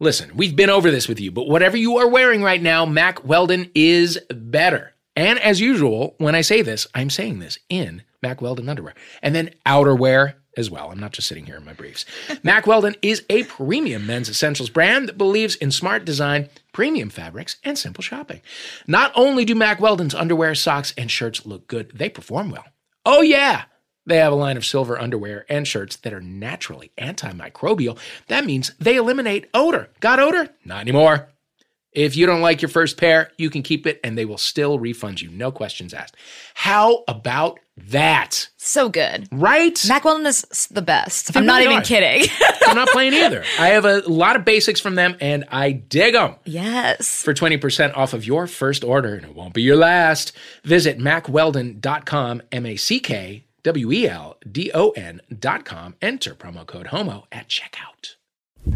Listen, we've been over this with you, but whatever you are wearing right now, Mack Weldon is better. And as usual, when I say this, I'm saying this in Mack Weldon underwear. And then outerwear as well. I'm not just sitting here in my briefs. Mack Weldon is a premium men's essentials brand that believes in smart design, premium fabrics, and simple shopping. Not only do Mack Weldon's underwear, socks, and shirts look good, they perform well. Oh, yeah. They have a line of silver underwear and shirts that are naturally antimicrobial. That means they eliminate odor. Got odor? Not anymore. If you don't like your first pair, you can keep it and they will still refund you. No questions asked. How about that? So good. Right? Mack is the best. They I'm not even are. kidding. I'm not playing either. I have a lot of basics from them and I dig them. yes. For 20% off of your first order, and it won't be your last, visit mackweldon.com, M A C K W E L D O com. Enter promo code HOMO at checkout.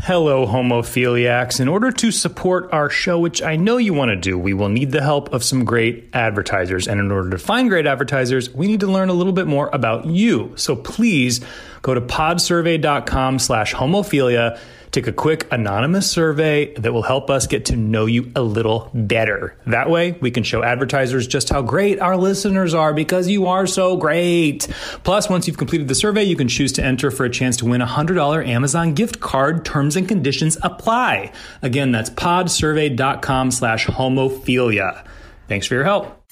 Hello, homophiliacs. In order to support our show, which I know you want to do, we will need the help of some great advertisers. And in order to find great advertisers, we need to learn a little bit more about you. So please go to podsurvey.com slash homophilia. Take a quick anonymous survey that will help us get to know you a little better. That way, we can show advertisers just how great our listeners are because you are so great. Plus, once you've completed the survey, you can choose to enter for a chance to win a $100 Amazon gift card. Terms and conditions apply. Again, that's podsurvey.com slash homophilia. Thanks for your help.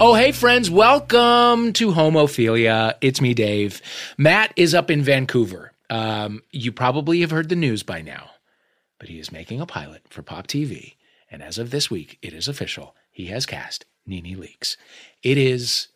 Oh, hey, friends, welcome to Homophilia. It's me, Dave. Matt is up in Vancouver. Um, you probably have heard the news by now, but he is making a pilot for Pop TV. And as of this week, it is official. He has cast NeNe Leakes. It is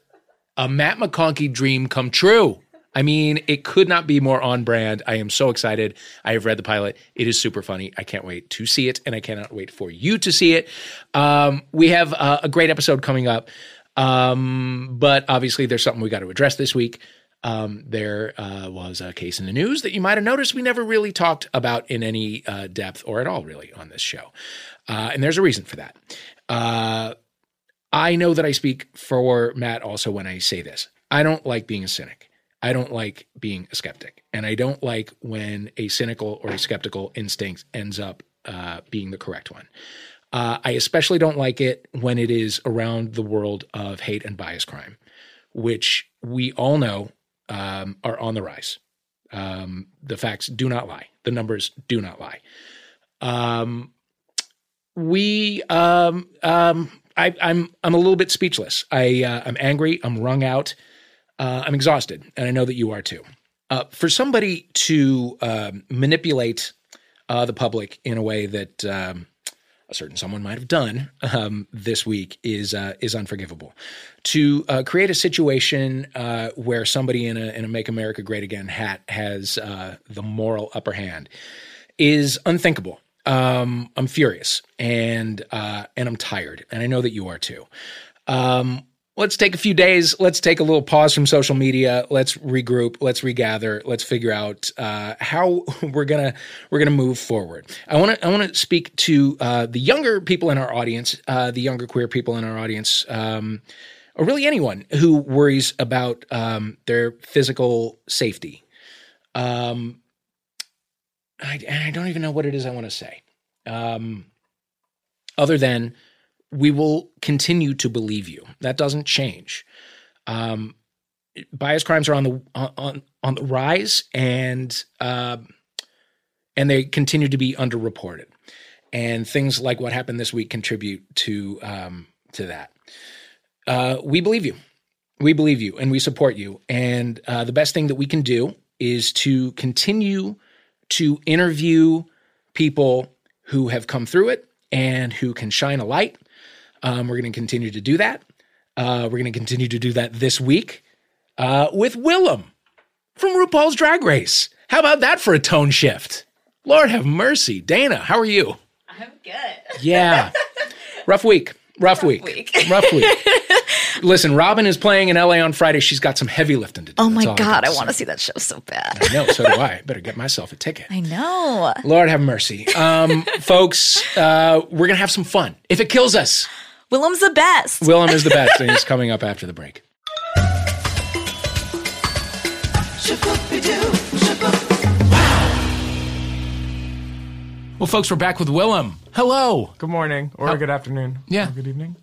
a Matt McConkey dream come true. I mean, it could not be more on brand. I am so excited. I have read the pilot. It is super funny. I can't wait to see it, and I cannot wait for you to see it. Um, we have uh, a great episode coming up, um, but obviously, there's something we got to address this week. Um, there uh, was a case in the news that you might have noticed we never really talked about in any uh, depth or at all, really, on this show. Uh, and there's a reason for that. Uh, I know that I speak for Matt also when I say this. I don't like being a cynic. I don't like being a skeptic. And I don't like when a cynical or a skeptical instinct ends up uh, being the correct one. Uh, I especially don't like it when it is around the world of hate and bias crime, which we all know um, are on the rise. Um, the facts do not lie. The numbers do not lie. Um, we, um, um, I, I'm, I'm a little bit speechless. I, uh, I'm angry. I'm wrung out. Uh, I'm exhausted, and I know that you are too. Uh, for somebody to um, manipulate uh, the public in a way that um, a certain someone might have done um, this week is uh, is unforgivable. To uh, create a situation uh, where somebody in a in a "Make America Great Again" hat has uh, the moral upper hand is unthinkable. Um, I'm furious and uh, and I'm tired, and I know that you are too. Um, let's take a few days. Let's take a little pause from social media. Let's regroup. Let's regather. Let's figure out uh, how we're gonna we're gonna move forward. I want to I want to speak to uh, the younger people in our audience, uh, the younger queer people in our audience, um, or really anyone who worries about um, their physical safety. Um, I, and I don't even know what it is I want to say, um, other than we will continue to believe you. That doesn't change. Um, bias crimes are on the on on the rise, and um, and they continue to be underreported. And things like what happened this week contribute to um, to that. Uh, we believe you. We believe you, and we support you. And uh, the best thing that we can do is to continue to interview people who have come through it and who can shine a light um, we're going to continue to do that. Uh, we're going to continue to do that this week uh, with Willam from RuPaul's Drag Race. How about that for a tone shift? Lord have mercy. Dana, how are you? I'm good. Yeah. Rough week. Rough, week. week. Rough week. Listen, Robin is playing in LA on Friday. She's got some heavy lifting to do. Oh my god, gotta I want to see that show so bad. I know, so do I. Better get myself a ticket. I know. Lord have mercy. Um, folks, uh, we're going to have some fun. If it kills us, Willam's the best. Willam is the best, and he's coming up after the break. Well, folks, we're back with Willam. Hello. Good morning or good afternoon. Yeah. Or good evening.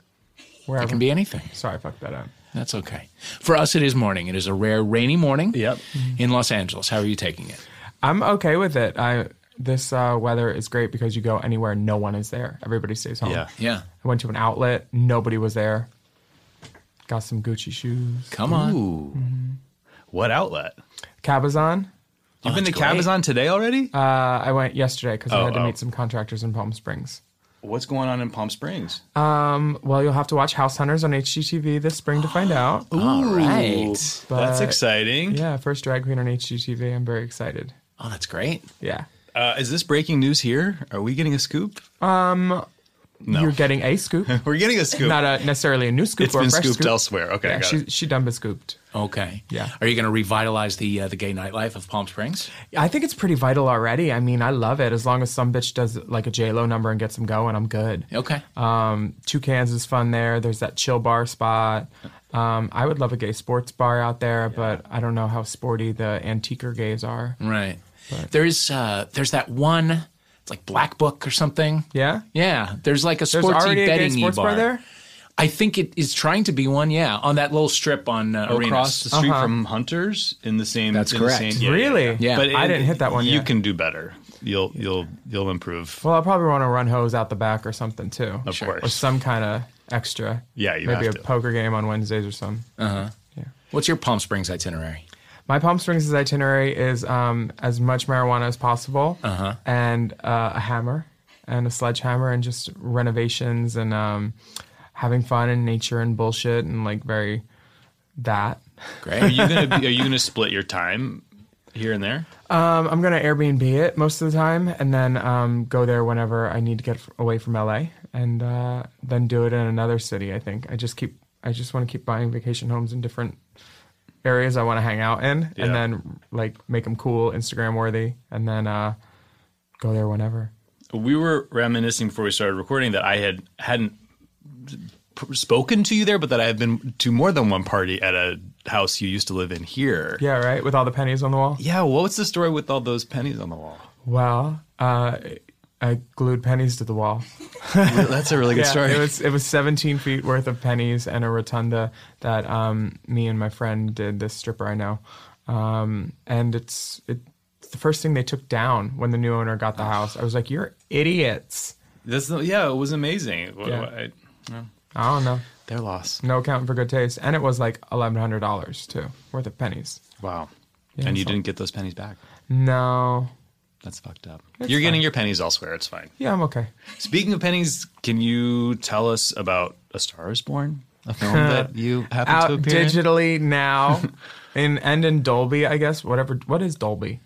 Wherever. It can be anything. Sorry, I fucked that up. That's okay. For us, it is morning. It is a rare rainy morning Yep. in Los Angeles. How are you taking it? I'm okay with it. I this uh, weather is great because you go anywhere, no one is there. Everybody stays home. Yeah. Yeah. I went to an outlet, nobody was there. Got some Gucci shoes. Come on. Ooh. What outlet? Cabazon. You've been to that's great. Cabazon today already? Uh, I went yesterday because I Oh, had to oh. meet some contractors in Palm Springs. What's going on in Palm Springs? Um, well, you'll have to watch House Hunters on HGTV this spring to find out. All right. That's exciting. Yeah, first drag queen on HGTV. I'm very excited. Oh, that's great. Yeah. Uh, is this breaking news here? Are we getting a scoop? No. You're getting a scoop, We're getting a scoop. not a necessarily a new scoop it's or a been fresh scooped scoop. elsewhere. Okay, Yeah, got she it. she done been scooped. Okay. Yeah. Are you going to revitalize the uh, the gay nightlife of Palm Springs? I think it's pretty vital already. I mean, I love it. As long as some bitch does like a J Lo number and gets them going, I'm good. Okay. Um, Toucans is fun there. There's that chill bar spot. Um, I would love a gay sports bar out there, but I don't know how sporty the antiquer gays are. right. There's uh there's that one. It's like Black Book or something. Yeah, Yeah. There's like a there's sportsy already a gay betting sports bar there. I think it is trying to be one. Yeah, on that little strip on uh, Arenas. Across the street Uh-huh. from Hunters in the same. That's correct. same- yeah, Really? Yeah. But I it- didn't hit that one You yet. can do better. You'll you'll you'll improve. Well, I'll probably want to run hose out the back or something too, Of or course. Or some kind of extra. Yeah, you maybe have a to. poker game on Wednesdays or something. Uh huh. Yeah. What's your Palm Springs itinerary? My Palm Springs itinerary is um, as much marijuana as possible, Uh-huh. and uh, a hammer and a sledgehammer, and just renovations and um, having fun in nature and bullshit and like very that. Great. Are you gonna be, are you gonna split your time here and there? Um, I'm gonna Airbnb it most of the time, and then um, go there whenever I need to get f- away from LA, and uh, then do it in another city. I think I just keep I just want to keep buying vacation homes in different areas I want to hang out in, Yeah. and then like make them cool, Instagram worthy, and then uh, go there whenever. We were reminiscing before we started recording that I had hadn't spoken to you there, but that I have been to more than one party at a house you used to live in here. Yeah, right. With all the pennies on the wall. Yeah, what's the story with all those pennies on the wall? Well, uh, I glued pennies to the wall. That's a really good Yeah, story. It was it was 17 feet worth of pennies and a rotunda that um, me and my friend did. This stripper I know, um, and it's it's the first thing they took down when the new owner got the house. I was like, "You're idiots." That's the, yeah, it was amazing. Yeah. what- I- I don't know. their loss. No accounting for good taste, and it was like eleven hundred dollars too worth of pennies. Wow. Yeah, and you so- didn't get those pennies back. No. That's fucked up. It's You're getting your pennies elsewhere. It's fine. Yeah, I'm okay. Speaking of pennies, can you tell us about A Star Is Born, a film that you happen to Out appear in? digitally now, in and in Dolby, I guess. Whatever. What is Dolby?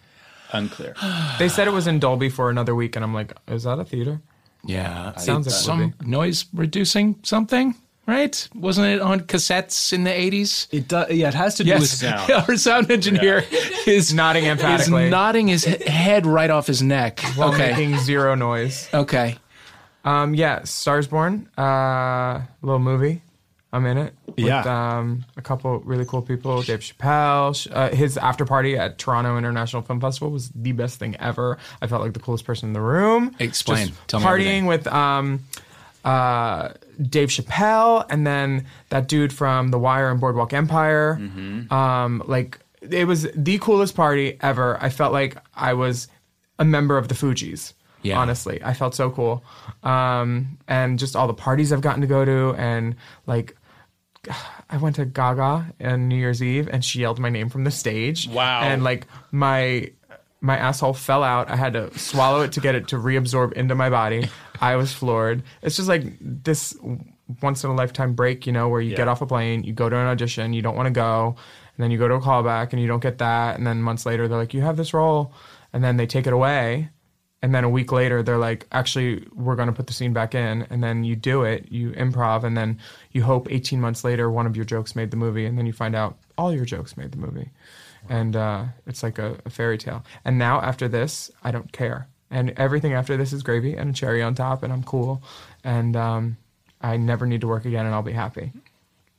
Unclear. They said it was in Dolby for another week, and I'm like, is that a theater? Yeah. Sounds like it would some noise reducing something, right? Wasn't it on cassettes in the 80s? It does. Yeah, it has to do with sound. Our sound engineer is Nodding is emphatically. nodding his head right off his neck. while okay. making zero noise. Okay. Um, yeah, Stars Born, uh, little movie. I'm in it. With, Yeah. Um, a couple really cool people. Dave Chappelle. Uh, his after party at Toronto International Film Festival was the best thing ever. I felt like the coolest person in the room. Explain. Just Tell me partying everything. with um, uh, Dave Chappelle and then that dude from The Wire and Boardwalk Empire. Mm-hmm. Um, like it was the coolest party ever. I felt like I was a member of the Fugees. Yeah. Honestly, I felt so cool. Um, and just all the parties I've gotten to go to, and like, I went to Gaga on New Year's Eve, and she yelled my name from the stage. Wow. And like my my asshole fell out. I had to swallow it to get it to reabsorb into my body. I was floored. It's just like this once in a lifetime break, you know, where you Yeah. get off a plane, you go to an audition, you don't want to go, and then you go to a callback and you don't get that, and then months later they're like, you have this role, and then they take it away, and then a week later they're like, actually, we're going to put the scene back in, and then you do it, you improv, and then you hope 18 months later one of your jokes made the movie, and then you find out all your jokes made the movie, and uh, it's like a, a fairy tale. And now after this, I don't care, and everything after this is gravy and a cherry on top, and I'm cool, and um, I never need to work again, and I'll be happy.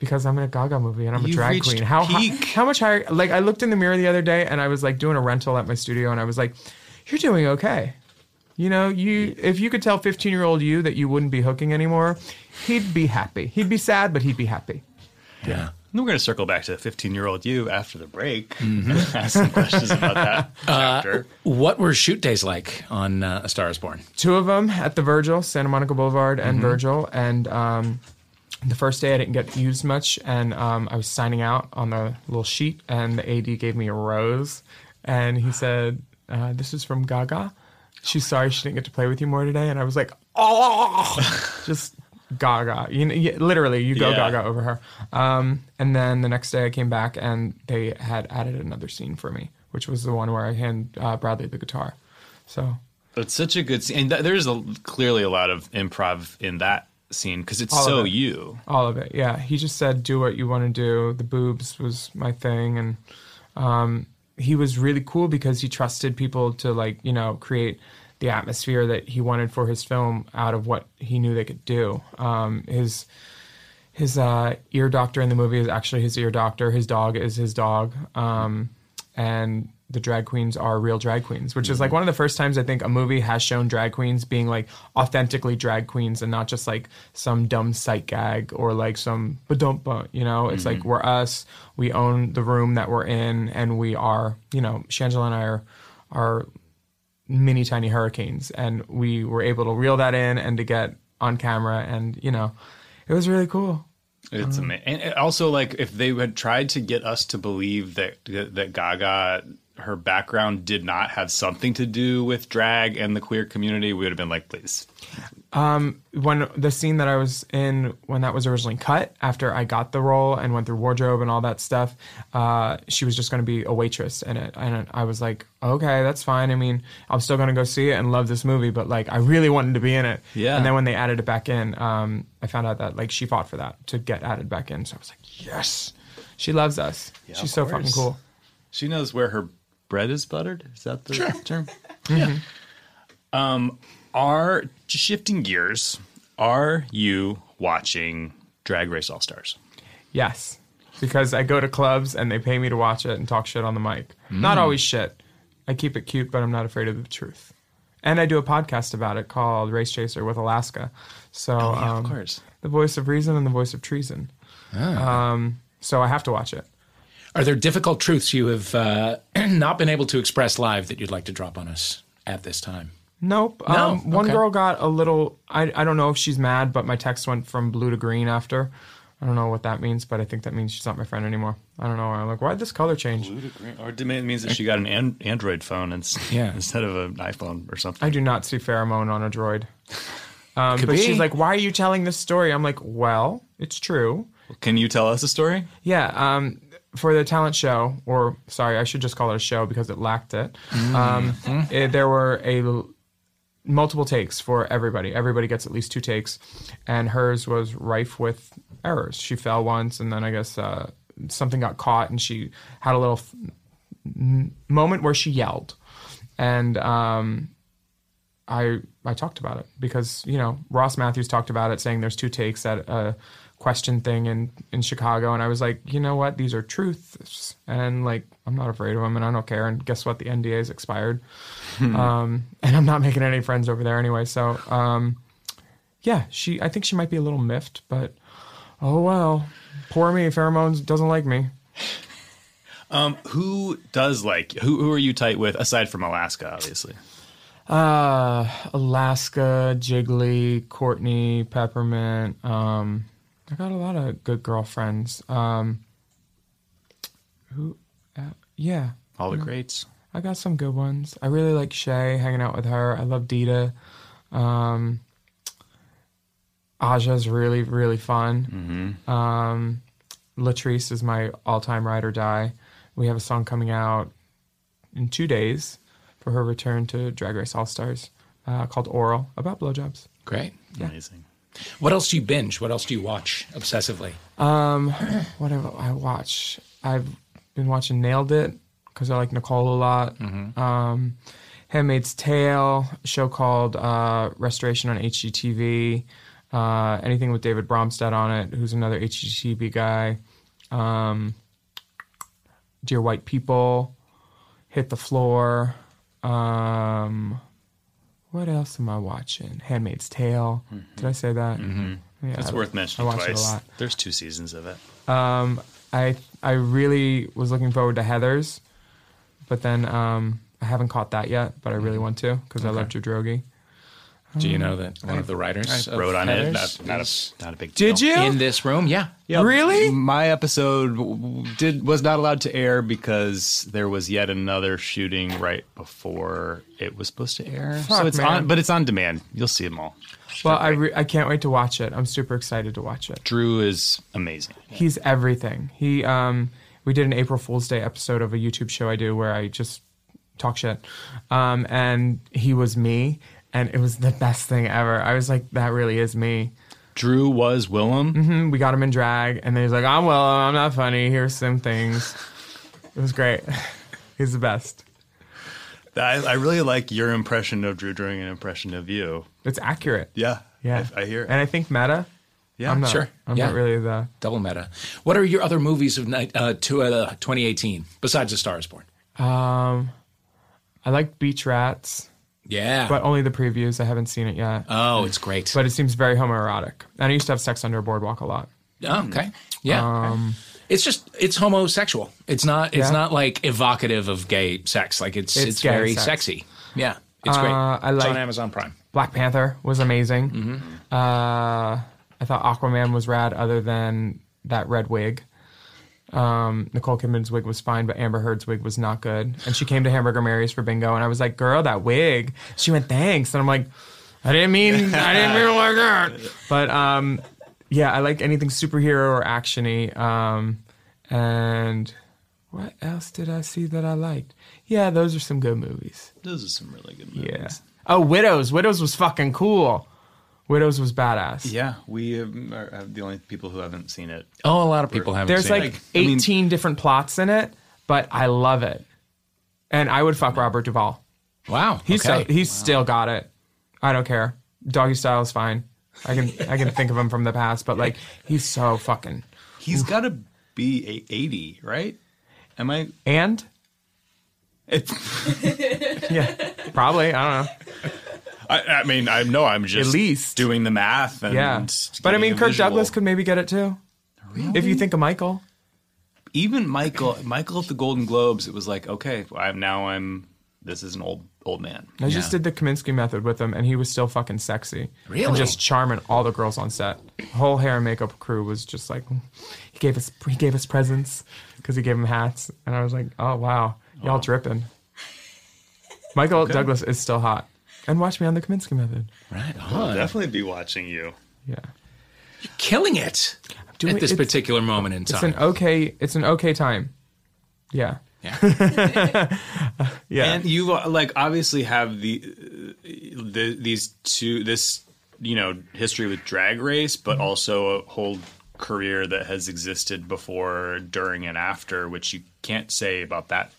Because I'm in a Gaga movie and I'm a You've drag queen. How hi- how much higher? Like I looked in the mirror the other day and I was like doing a rental at my studio and I was like, "You're doing okay." You know, you if you could tell 15 year old you that you wouldn't be hooking anymore, he'd be happy. He'd be sad, but he'd be happy. Yeah. And we're going to circle back to the 15 year old you after the break. and Ask some questions about that chapter. What were shoot days like on uh, A Star Is Born? Two of them at the Virgil, Santa Monica Boulevard, and Virgil. And um, the first day I didn't get used much, and um, I was signing out on the little sheet, and the AD gave me a rose, and he said, uh, "This is from Gaga. She's sorry she didn't get to play with you more today." And I was like, "Oh!" Just Gaga. You know, yeah, literally, you go Yeah. Gaga over her. Um, and then the next day I came back, and they had added another scene for me, which was the one where I hand uh, Bradley the guitar. So It's such a good scene. And th- there's a, clearly a lot of improv in that scene because it's All so it. you. All of it, yeah. He just said, "Do what you want to do." The boobs was my thing, and um, he was really cool because he trusted people to like you know create the atmosphere that he wanted for his film out of what he knew they could do. Um, his his uh, ear doctor in the movie is actually his ear doctor. His dog is his dog, um, and the drag queens are real drag queens, which is like one of the first times I think a movie has shown drag queens being like authentically drag queens and not just like some dumb sight gag or like some but don't but you know it's like we're us we own the room that we're in and we are you know Shangela and I are are mini tiny hurricanes and we were able to reel that in and to get on camera and you know it was really cool It's um, amazing. And also, like, if they had tried to get us to believe that that Gaga, her background did not have something to do with drag and the queer community, we would have been like, please. when the scene that I was in when that was originally cut after I got the role and went through wardrobe and all that stuff, uh, she was just going to be a waitress in it, and I was like, okay, that's fine. I mean, I'm still going to go see it and love this movie, but like, I really wanted to be in it. Yeah. And then when they added it back in, um, I found out that like she fought for that to get added back in. So I was like, yes, she loves us. She's so fucking cool. She knows where her bread is buttered. Is that the term? Mm-hmm. Yeah. Um, are shifting gears? Are you watching Drag Race All Stars? Yes, because I go to clubs and they pay me to watch it and talk shit on the mic. Not always shit. I keep it cute, but I'm not afraid of the truth. And I do a podcast about it called Race Chaser with Alaska. So Oh, yeah, um, of course. the voice of reason and the voice of treason. Um, so I have to watch it. Are there difficult truths you have uh, not been able to express live that you'd like to drop on us at this time? Nope. No? Um, one Okay. girl got a little. I I don't know if she's mad, but my text went from blue to green after. I don't know what that means, but I think that means she's not my friend anymore. I don't know. I'm like, why'd this color change? Blue to green. Or it means that she got an, an- Android phone ins- Yeah. instead of an iPhone or something. I do not see Farrah Moan on a droid. Um, Could but be. she's like, why are you telling this story? I'm like, well, it's true. Can you tell us a story? Yeah. Um, for the talent show, or sorry, I should just call it a show because it lacked it. Um, it- there were a multiple takes for everybody. Everybody gets at least two takes, and hers was rife with errors. She fell once, and then I guess uh, something got caught, and she had a little f- moment where she yelled, and um, I I talked about it because you know Ross Mathews talked about it, saying there's two takes at question thing in in Chicago, and I was like, you know what, these are truths, and like I'm not afraid of them, and I don't care. And guess what, the NDA is expired, um, and I'm not making any friends over there anyway. So um, yeah, she I think she might be a little miffed, but oh well, poor me, Farrah Moan's doesn't like me. Um, who does like who? Who are you tight with aside from Alaska, obviously? Uh, Alaska, Jiggly, Courtney, Peppermint. Um, I got a lot of good girlfriends. Um, who? Uh, yeah, All the greats. I got some good ones. I really like Shay, hanging out with her. I love Dita. Um, Aja's really, really fun. Um, Latrice is my all-time ride or die. We have a song coming out in two days for her return to Drag Race All Stars. uh, called Oral about blowjobs. Great. Amazing. What else do you binge? What else do you watch obsessively? What do I watch? I've been watching Nailed It because I like Nicole a lot. Um, Handmaid's Tale, a show called uh, Restoration on HGTV. Uh, anything with David Bromstad on it, who's another HGTV guy. Um, Dear White People, Hit the Floor. Um, what else am I watching? Handmaid's Tale. Did I say that? Mm-hmm. Yeah, It's I- worth I mentioning watch it a twice. lot. There's two seasons of it. Um, I I really was looking forward to Heathers, but then um, I haven't caught that yet. But I really want to because I love Drew Droege. Do you know that one of the writers of Wrote on it. Not, not, a, not a big deal. Did you? in this room? Yeah. Really? My episode w- w- did was not allowed to air because there was yet another shooting right before it was supposed to air. so it's man. on, but it's on demand. You'll see them all. Well, I re- I can't wait to watch it. I'm super excited to watch it. Drew is amazing. He's everything. He um we did an April Fool's Day episode of a YouTube show I do where I just talk shit. Um and he was me and it was the best thing ever. I was like that really is me. Drew was Willam. And we got him in drag and then he's like, "I'm well, I'm not funny. Here's some things." It was great. He's the best. I, I really like your impression of Drew during an impression of you. It's accurate. Yeah, Yeah. I, I hear. And I think meta. yeah, I'm not, sure. I'm Yeah. not really the Double meta. What are your other movies of night, uh, to, uh, 2018 besides A Star Is Born? um I like Beach Rats, Yeah. but only the previews. I haven't seen it yet. oh, it's great. but it seems very homoerotic. And I used to have sex under a boardwalk a lot. Oh, okay. Yeah. it's just it's homosexual. It's not it's Um, Yeah. not like evocative of gay sex. Like it's it's, It's very sex. sexy. Yeah. It's great. Uh, I it's like- on Amazon Prime. Black Panther was amazing. Mm-hmm. Uh, I thought Aquaman was rad, other than that red wig. Um, Nicole Kidman's wig was fine, but Amber Heard's wig was not good. And she came to Hamburger Mary's for bingo, and I was like, "Girl, that wig." She went, "Thanks," and I'm like, "I didn't mean, I didn't mean like that." But um, yeah, I like anything superhero or actiony. Um, and what else did I see that I liked? Yeah, those are some good movies. Those are some really good movies. Yeah. Oh, Widows. Widows was fucking cool. Widows was badass. Yeah, we um, are, are the only people who haven't seen it. Oh, a lot of people haven't There's seen like it. I mean- 18 different plots in it, but I love it. And I would fuck Robert Duvall. Wow. He's okay. so, he's still got it. I don't care. Doggy style is fine. I can I can think of him from the past, but like he's so fucking He's got to be a 80, right? Am I? and It, yeah, probably. I don't know. I, I mean, I know I'm just At least. doing the math. And Yeah, but I mean, Kirk visual. Douglas could maybe get it too. If you think of Michael, even Michael Michael at the Golden Globes, it was like, okay, I'm now I'm this is an old old man. I just did the Kominsky method with him, and he was still fucking sexy. Really? And just charming all the girls on set. Whole hair and makeup crew was just like, he gave us he gave us presents because he gave them hats, and I was like, oh wow, y'all dripping. Michael Douglas is still hot, and watch me on the Kominsky method. right I'll on. definitely be watching you. Yeah, You're Killing it doing- at this particular moment in time. it's time. an okay it's an okay time. Yeah, yeah. yeah. And you uh, like obviously have the, uh, the these two this you know history with Drag Race, but also a whole career that has existed before, during, and after, which you can't say about that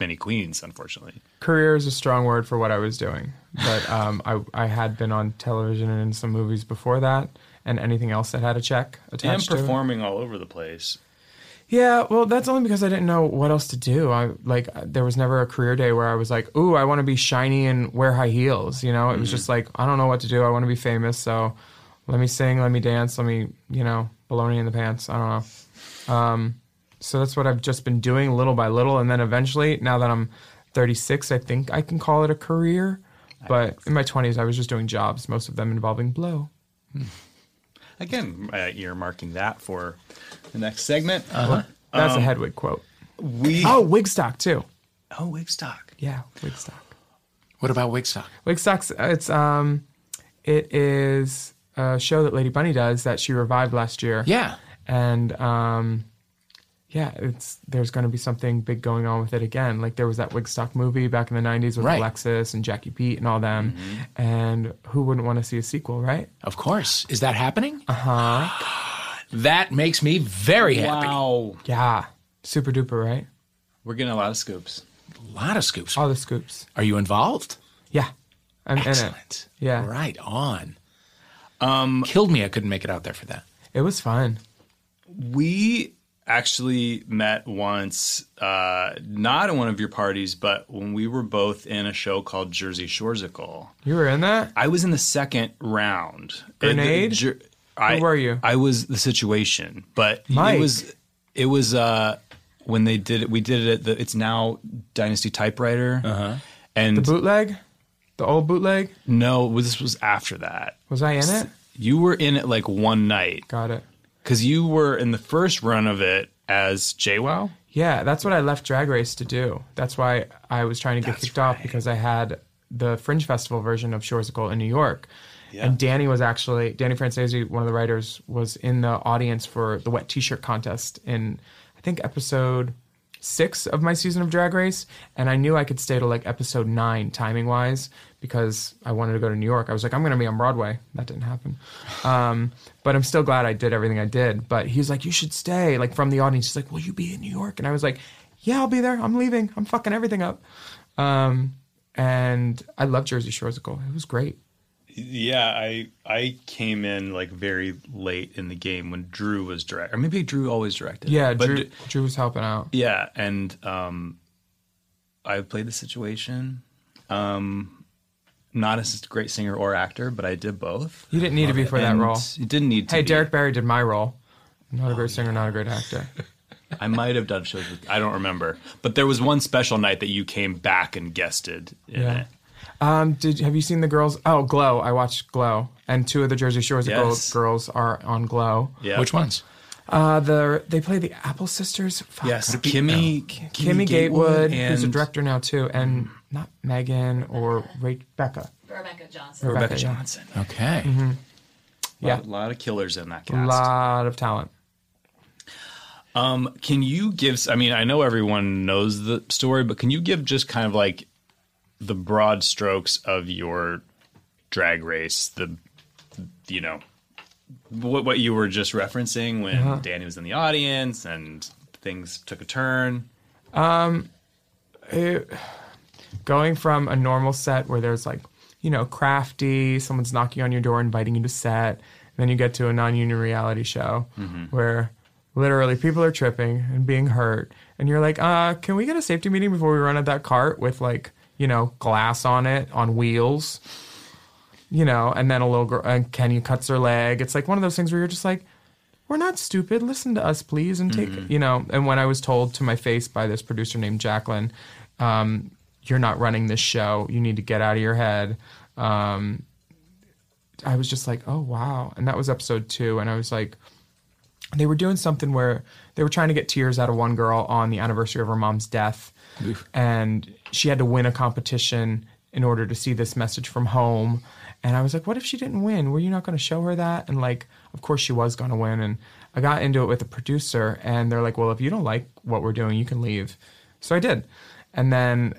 many queens, unfortunately. career is a strong word for what I was doing, but um, I I had been on television and in some movies before that, and anything else that had a check And attached to it. performing all over the place. Yeah, well, that's only because I didn't know what else to do. I like there was never a career day where I was like, "Ooh, I want to be shiny and wear high heels." You know, it was just like I don't know what to do. I want to be famous, so let me sing, let me dance, let me, you know, baloney in the pants. I don't know. Um, so that's what I've just been doing little by little, and then eventually, now that I'm 36, I think I can call it a career. But in my 20s, I was just doing jobs, most of them involving blow. Again, uh, earmarking that for the next segment. That's a Hedwig quote. We Oh, Wigstock too. oh Wigstock. Yeah, Wigstock. What about Wigstock? Wigstock's it's um it is a show that Lady Bunny does that she revived last year. Yeah. And um yeah, it's there's going to be something big going on with it again. Like there was that Wigstock movie back in the '90s with Right. Alexis and Jackie Beat and all them, and who wouldn't want to see a sequel, right? Of course. Is that happening? Uh huh. That makes me very happy. Wow. Yeah, super duper, right? We're getting a lot of scoops. A lot of scoops. All the scoops. Are you involved? Yeah, I'm in it. Excellent. Yeah. Right on. Um, Killed me. I couldn't make it out there for that. It was fun. We actually met once, uh, not at one of your parties, but when we were both in a show called Jersey Shoresical. You were in that. I was in the second round. Grenade? Uh, the I, were you? I was the situation, but Mike. it was it was uh, when they did it. We did it at the. It's now Dynasty Typewriter. Uh-huh. And The bootleg, the old bootleg. no, this was after that. Was I in it? You were in it like one night Got it. Because you were in the first run of it as JWoww. Yeah, that's what I left Drag Race to do. That's why I was trying to get That's kicked off because I had the Fringe Festival version of Shoresical in New York. And Danny was actually Danny Francesi, one of the writers, was in the audience for the wet T-shirt contest in I think episode six of my season of Drag Race, and I knew I could stay to like episode nine timing wise because I wanted to go to New York. I was like, I'm going to be on Broadway. That didn't happen, um, but I'm still glad I did everything I did. But he's like, you should stay. Like from the audience, he's like, will you be in New York? And I was like, yeah, I'll be there. I'm leaving. I'm fucking everything up. Um, and I love Jersey Shoresical. It was great. Yeah, I I came in like very late in the game when Drew was direct, or maybe Drew always directed. Yeah, but Drew, Drew was helping out. yeah, and um, I played the situation. Um, not as a great singer or actor, but I did both. You didn't need to be for that role. You didn't need to. Hey, be. Derek Barry did my role. Not a great singer, not a great actor. I might have done shows with. I don't remember, but there was one special night that you came back and guested in Yeah. it. Um, did have you seen the girls? Oh, Glow. I watched Glow, and two of the Jersey Shores Yes. girls are on Glow. Yeah. Which ones? Uh, the they play the Apple Sisters. Fuck, Yes, what are- Kimmy, Kimmy Gatewood, who's a director now too, and not Megan or Rebecca. Rebecca Johnson. Rebecca yeah. Johnson. Okay. Yeah, a lot of killers in that cast. a lot of talent. Um, can you give? I mean, I know everyone knows the story, but can you give just kind of like the broad strokes of your drag race? The, you know, what what you were just referencing when Uh-huh. Danny was in the audience and things took a turn. It- going from a normal set where there's like, you know, crafty, someone's knocking on your door, inviting you to set, and then you get to a non-union reality show where literally people are tripping and being hurt, and you're like, uh, can we get a safety meeting before we run at that cart with like, you know, glass on it on wheels, you know, and then a little girl, and Kenny cuts her leg. It's like one of those things where you're just like, we're not stupid. Listen to us, please, and take you know. And when I was told to my face by this producer named Jacqueline, um, "You're not running this show. You need to get out of your head." Um, I was just like, "Oh wow!" And that was episode two, and I was like, they were doing something where they were trying to get tears out of one girl on the anniversary of her mom's death, and she had to win a competition in order to see this message from home. And I was like, what if she didn't win? Were you not going to show her that? And like, of course she was going to win. And I got into it with the producer, and they're like, well, if you don't like what we're doing, you can leave. So I did. And then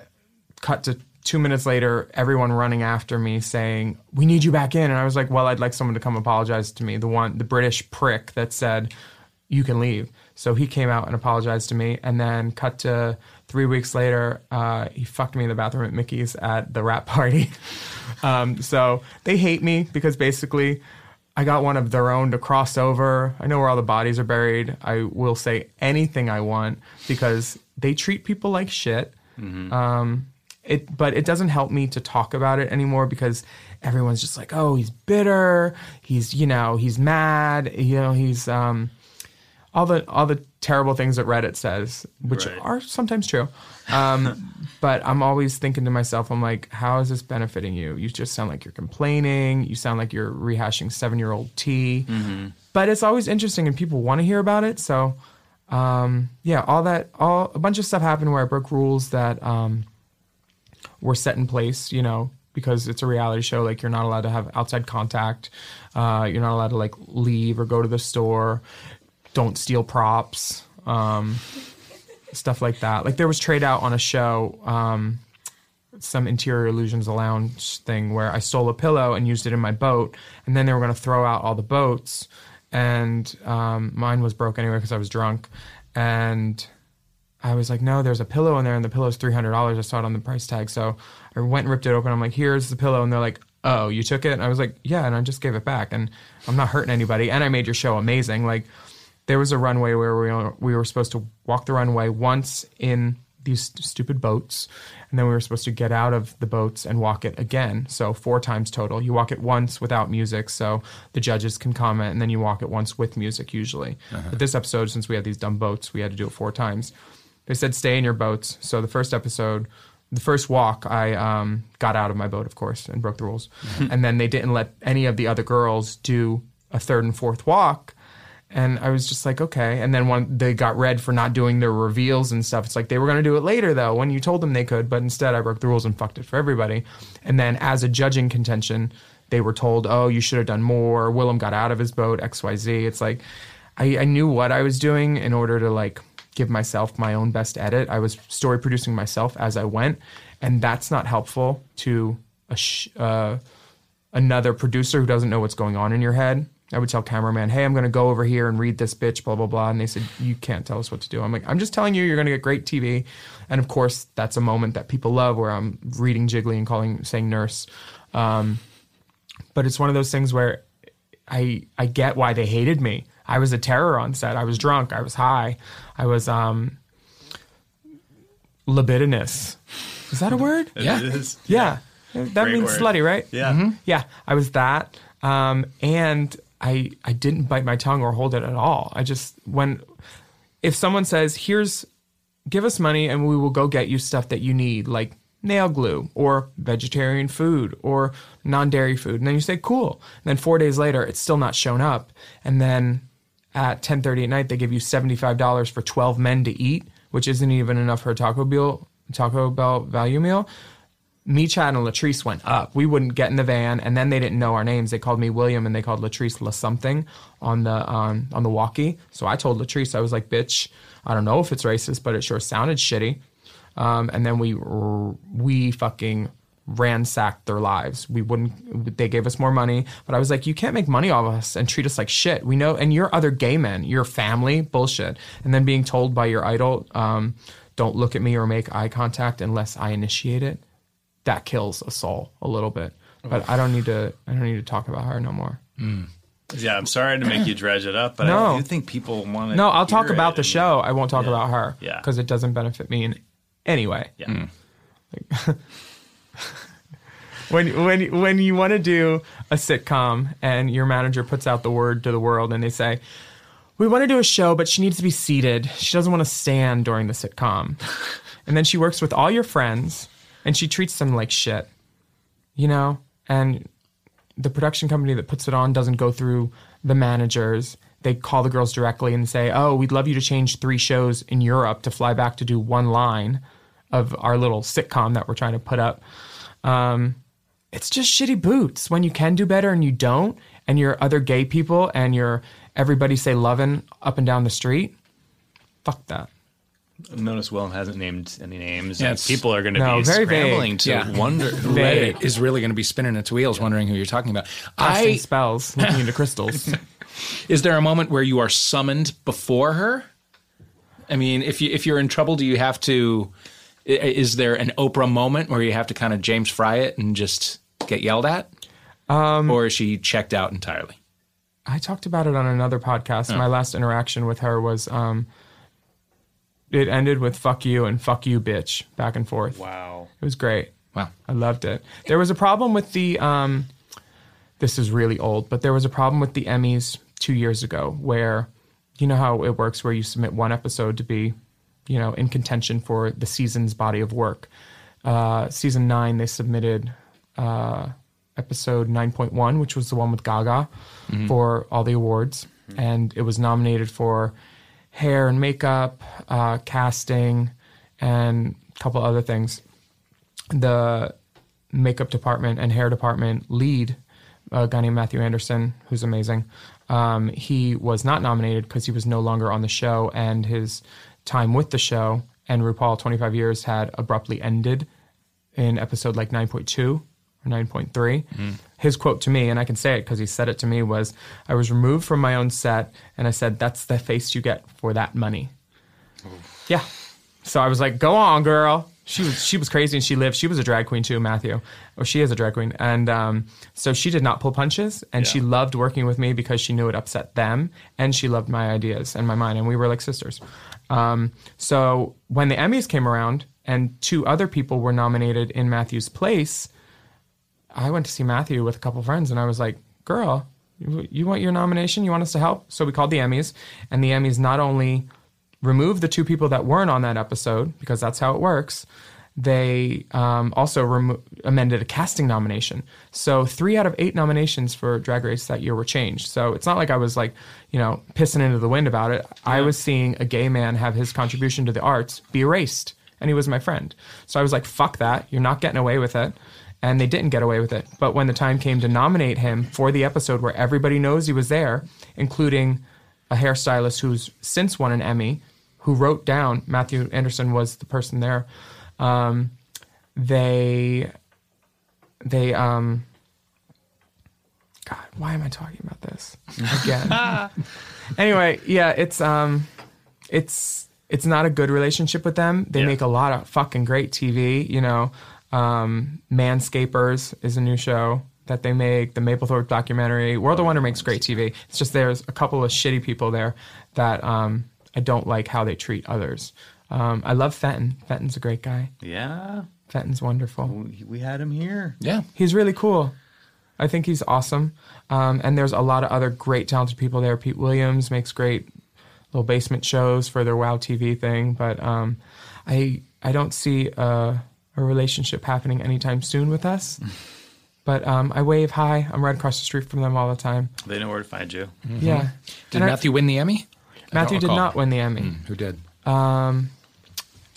cut to two minutes later, everyone running after me saying, "We need you back in." And I was like, "Well, I'd like someone to come apologize to me." The one, the British prick that said, "You can leave." So he came out and apologized to me, and then cut to three weeks later, uh, he fucked me in the bathroom at Mickey's at the rap party. um, so they hate me because basically. I got one of their own to cross over. I know where all the bodies are buried. I will say anything I want because they treat people like shit it but it doesn't help me to talk about it anymore because everyone's just like oh he's bitter he's you know he's mad you know he's um all the all the terrible things that reddit says which Right. are sometimes true um but i'm always thinking to myself i'm like how is this benefiting you you just sound like you're complaining you sound like you're rehashing seven year old tea but it's always interesting and people want to hear about it so um yeah all that all a bunch of stuff happened where i broke rules that um were set in place, you know, because it's a reality show. Like you're not allowed to have outside contact. Uh, you're not allowed to like leave or go to the store. Don't steal props. um, stuff like that. Like there was trade out on a show, um, some interior illusions lounge thing where I stole a pillow and used it in my boat, and then they were going to throw out all the boats, and um, mine was broke anyway because I was drunk, and I was like, no, there's a pillow in there, and the pillow's three hundred dollars. I saw it on the price tag, so I went and ripped it open. I'm like, here's the pillow, and they're like, oh, you took it? And I was like, yeah, and I just gave it back, and I'm not hurting anybody, and I made your show amazing. Like, there was a runway where we were, we were supposed to walk the runway once in these st- stupid boats, and then we were supposed to get out of the boats and walk it again. So four times total. You walk it once without music, so the judges can comment, and then you walk it once with music usually. But this episode, since we had these dumb boats, we had to do it four times. They said stay in your boats. So the first episode, the first walk, I um, got out of my boat, of course, and broke the rules. and then they didn't let any of the other girls do a third and fourth walk. And I was just like, okay. And then when they got red for not doing their reveals and stuff, it's like they were going to do it later though, when you told them they could. But instead, I broke the rules and fucked it for everybody. And then as a judging contention, they were told, oh, you should have done more. Willam got out of his boat, XYZ. It's like, I, I knew what I was doing in order to like give myself my own best edit. I was story producing myself as I went. And that's not helpful to a sh- uh, another producer who doesn't know what's going on in your head. I would tell cameraman, "Hey, I'm going to go over here and read this bitch, blah blah blah," and they said, "You can't tell us what to do." I'm like, "I'm just telling you, you're going to get great TV," and of course, that's a moment that people love where I'm reading Jiggly and calling, saying nurse. Um, but it's one of those things where I I get why they hated me. I was a terror on set. I was drunk. I was high. I was um libidinous. Is that a word? Yeah. Is. Yeah. That Great means word. slutty, right? Yeah. Yeah, I was that. Um, and I I didn't bite my tongue or hold it at all. I just when if someone says, "Here's give us money and we will go get you stuff that you need," like nail glue or vegetarian food or non-dairy food, and then you say, "Cool." And then 4 days later, it's still not shown up. And then at 10:30 at night, they give you $75 for 12 men to eat, which isn't even enough for a Taco Bell Taco Bell value meal me, Chad, and Latrice went up. We wouldn't get in the van, and then they didn't know our names. They called me William, and they called Latrice La something on the um, on the walkie. So I told Latrice, I was like, "Bitch, I don't know if it's racist, but it sure sounded shitty." Um, and then we we fucking ransacked their lives. We wouldn't. They gave us more money, but I was like, "You can't make money off us and treat us like shit." We know, and you're other gay men, your family, bullshit. And then being told by your idol, um, "Don't look at me or make eye contact unless I initiate it." That kills a soul a little bit. But I don't need to. I don't need to talk about her no more. Mm. Yeah, I'm sorry to make you dredge it up, but No. I do think people want to. No, I'll talk about the show. I won't talk Yeah. about her. Yeah. because it doesn't benefit me in any way. Yeah. Mm. When when when you want to do a sitcom and your manager puts out the word to the world and they say, "We want to do a show, but she needs to be seated. She doesn't want to stand during the sitcom." and then she works with all your friends and she treats them like shit. You know, and the production company that puts it on doesn't go through the managers. They call the girls directly and say, "Oh, we'd love you to change three shows in Europe to fly back to do one line of our little sitcom that we're trying to put up." Um, it's just shitty boots when you can do better and you don't, and you're other gay people and you're everybody say loving up and down the street. Fuck that. Notice Willam hasn't named any names. Yeah, people are going to No, be very vague. scrambling to Yeah. wonder who Reddit is really going to be spinning its wheels, wondering who you're talking about. Casting I spells, looking into crystals. is there a moment where you are summoned before her? I mean, if you if you're in trouble, do you have to? Is there an Oprah moment where you have to kind of James Frey it and just get yelled at, um, or is she checked out entirely? I talked about it on another podcast. My last interaction with her was um, it ended with "fuck you" and "fuck you, bitch" back and forth. Wow. It was great. Wow. I loved it. There was a problem with the. Um, this is really old, but there was a problem with the Emmys two years ago where, you know how it works, where you submit one episode to be, you know, in contention for the season's body of work. Uh, season nine, they submitted uh, episode nine point one, which was the one with Gaga, for all the awards, and it was nominated for hair and makeup, uh, casting, and a couple other things the makeup department and hair department lead a guy named Mathu Andersen, who's amazing. Um, he was not nominated because he was no longer on the show, and his time with the show and RuPaul 25 years had abruptly ended in episode like 9.2 or 9.3. His quote to me, and I can say it because he said it to me, was I was removed from my own set, and I said, That's the face you get for that money. Yeah. So I was like, "Go on, girl." She was she was crazy, and she lived. She was a drag queen too, Mathu. Or she is a drag queen, and um, so she did not pull punches, and she loved working with me because she knew it upset them, and she loved my ideas and my mind, and we were like sisters. Um, so when the Emmys came around, and two other people were nominated in Mathu's place, I went to see Mathu with a couple friends, and I was like, "Girl, you, you want your nomination? You want us to help?" So we called the Emmys, and the Emmys not only removed the two people that weren't on that episode because that's how it works. They um, also remo- amended a casting nomination. So three out of eight nominations for Drag Race that year were changed. So it's not like I was like, you know, pissing into the wind about it. I was seeing a gay man have his contribution to the arts be erased, and he was my friend. So I was like, fuck that. You're not getting away with it. And they didn't get away with it. But when the time came to nominate him for the episode where everybody knows he was there, including a hairstylist who's since won an Emmy, who wrote down Mathu Andersen was the person there. Um, they, they, um, God, why am I talking about this again? anyway, yeah, it's um, it's it's not a good relationship with them. They Yeah. make a lot of fucking great TV. You know, um, Manscapers is a new show that they make. The Mapplethorpe documentary. World of Wonder makes great TV. It's just there's a couple of shitty people there that um, I don't like how they treat others. Um, I love Fenton. Fenton's a great guy. Yeah, Fenton's wonderful. we, we had him here. Yeah. He's really cool. I think he's awesome. Um, and there's a lot of other great talented people there. Pete Williams makes great little basement shows for their Wow TV thing, but um, I I don't see a, a relationship happening anytime soon with us. But um, I wave hi. I'm right across the street from them all the time. They know where to find you. Yeah. Did And I- Mathu win the Emmy? Mathu did not win the Emmy. Who did? Um,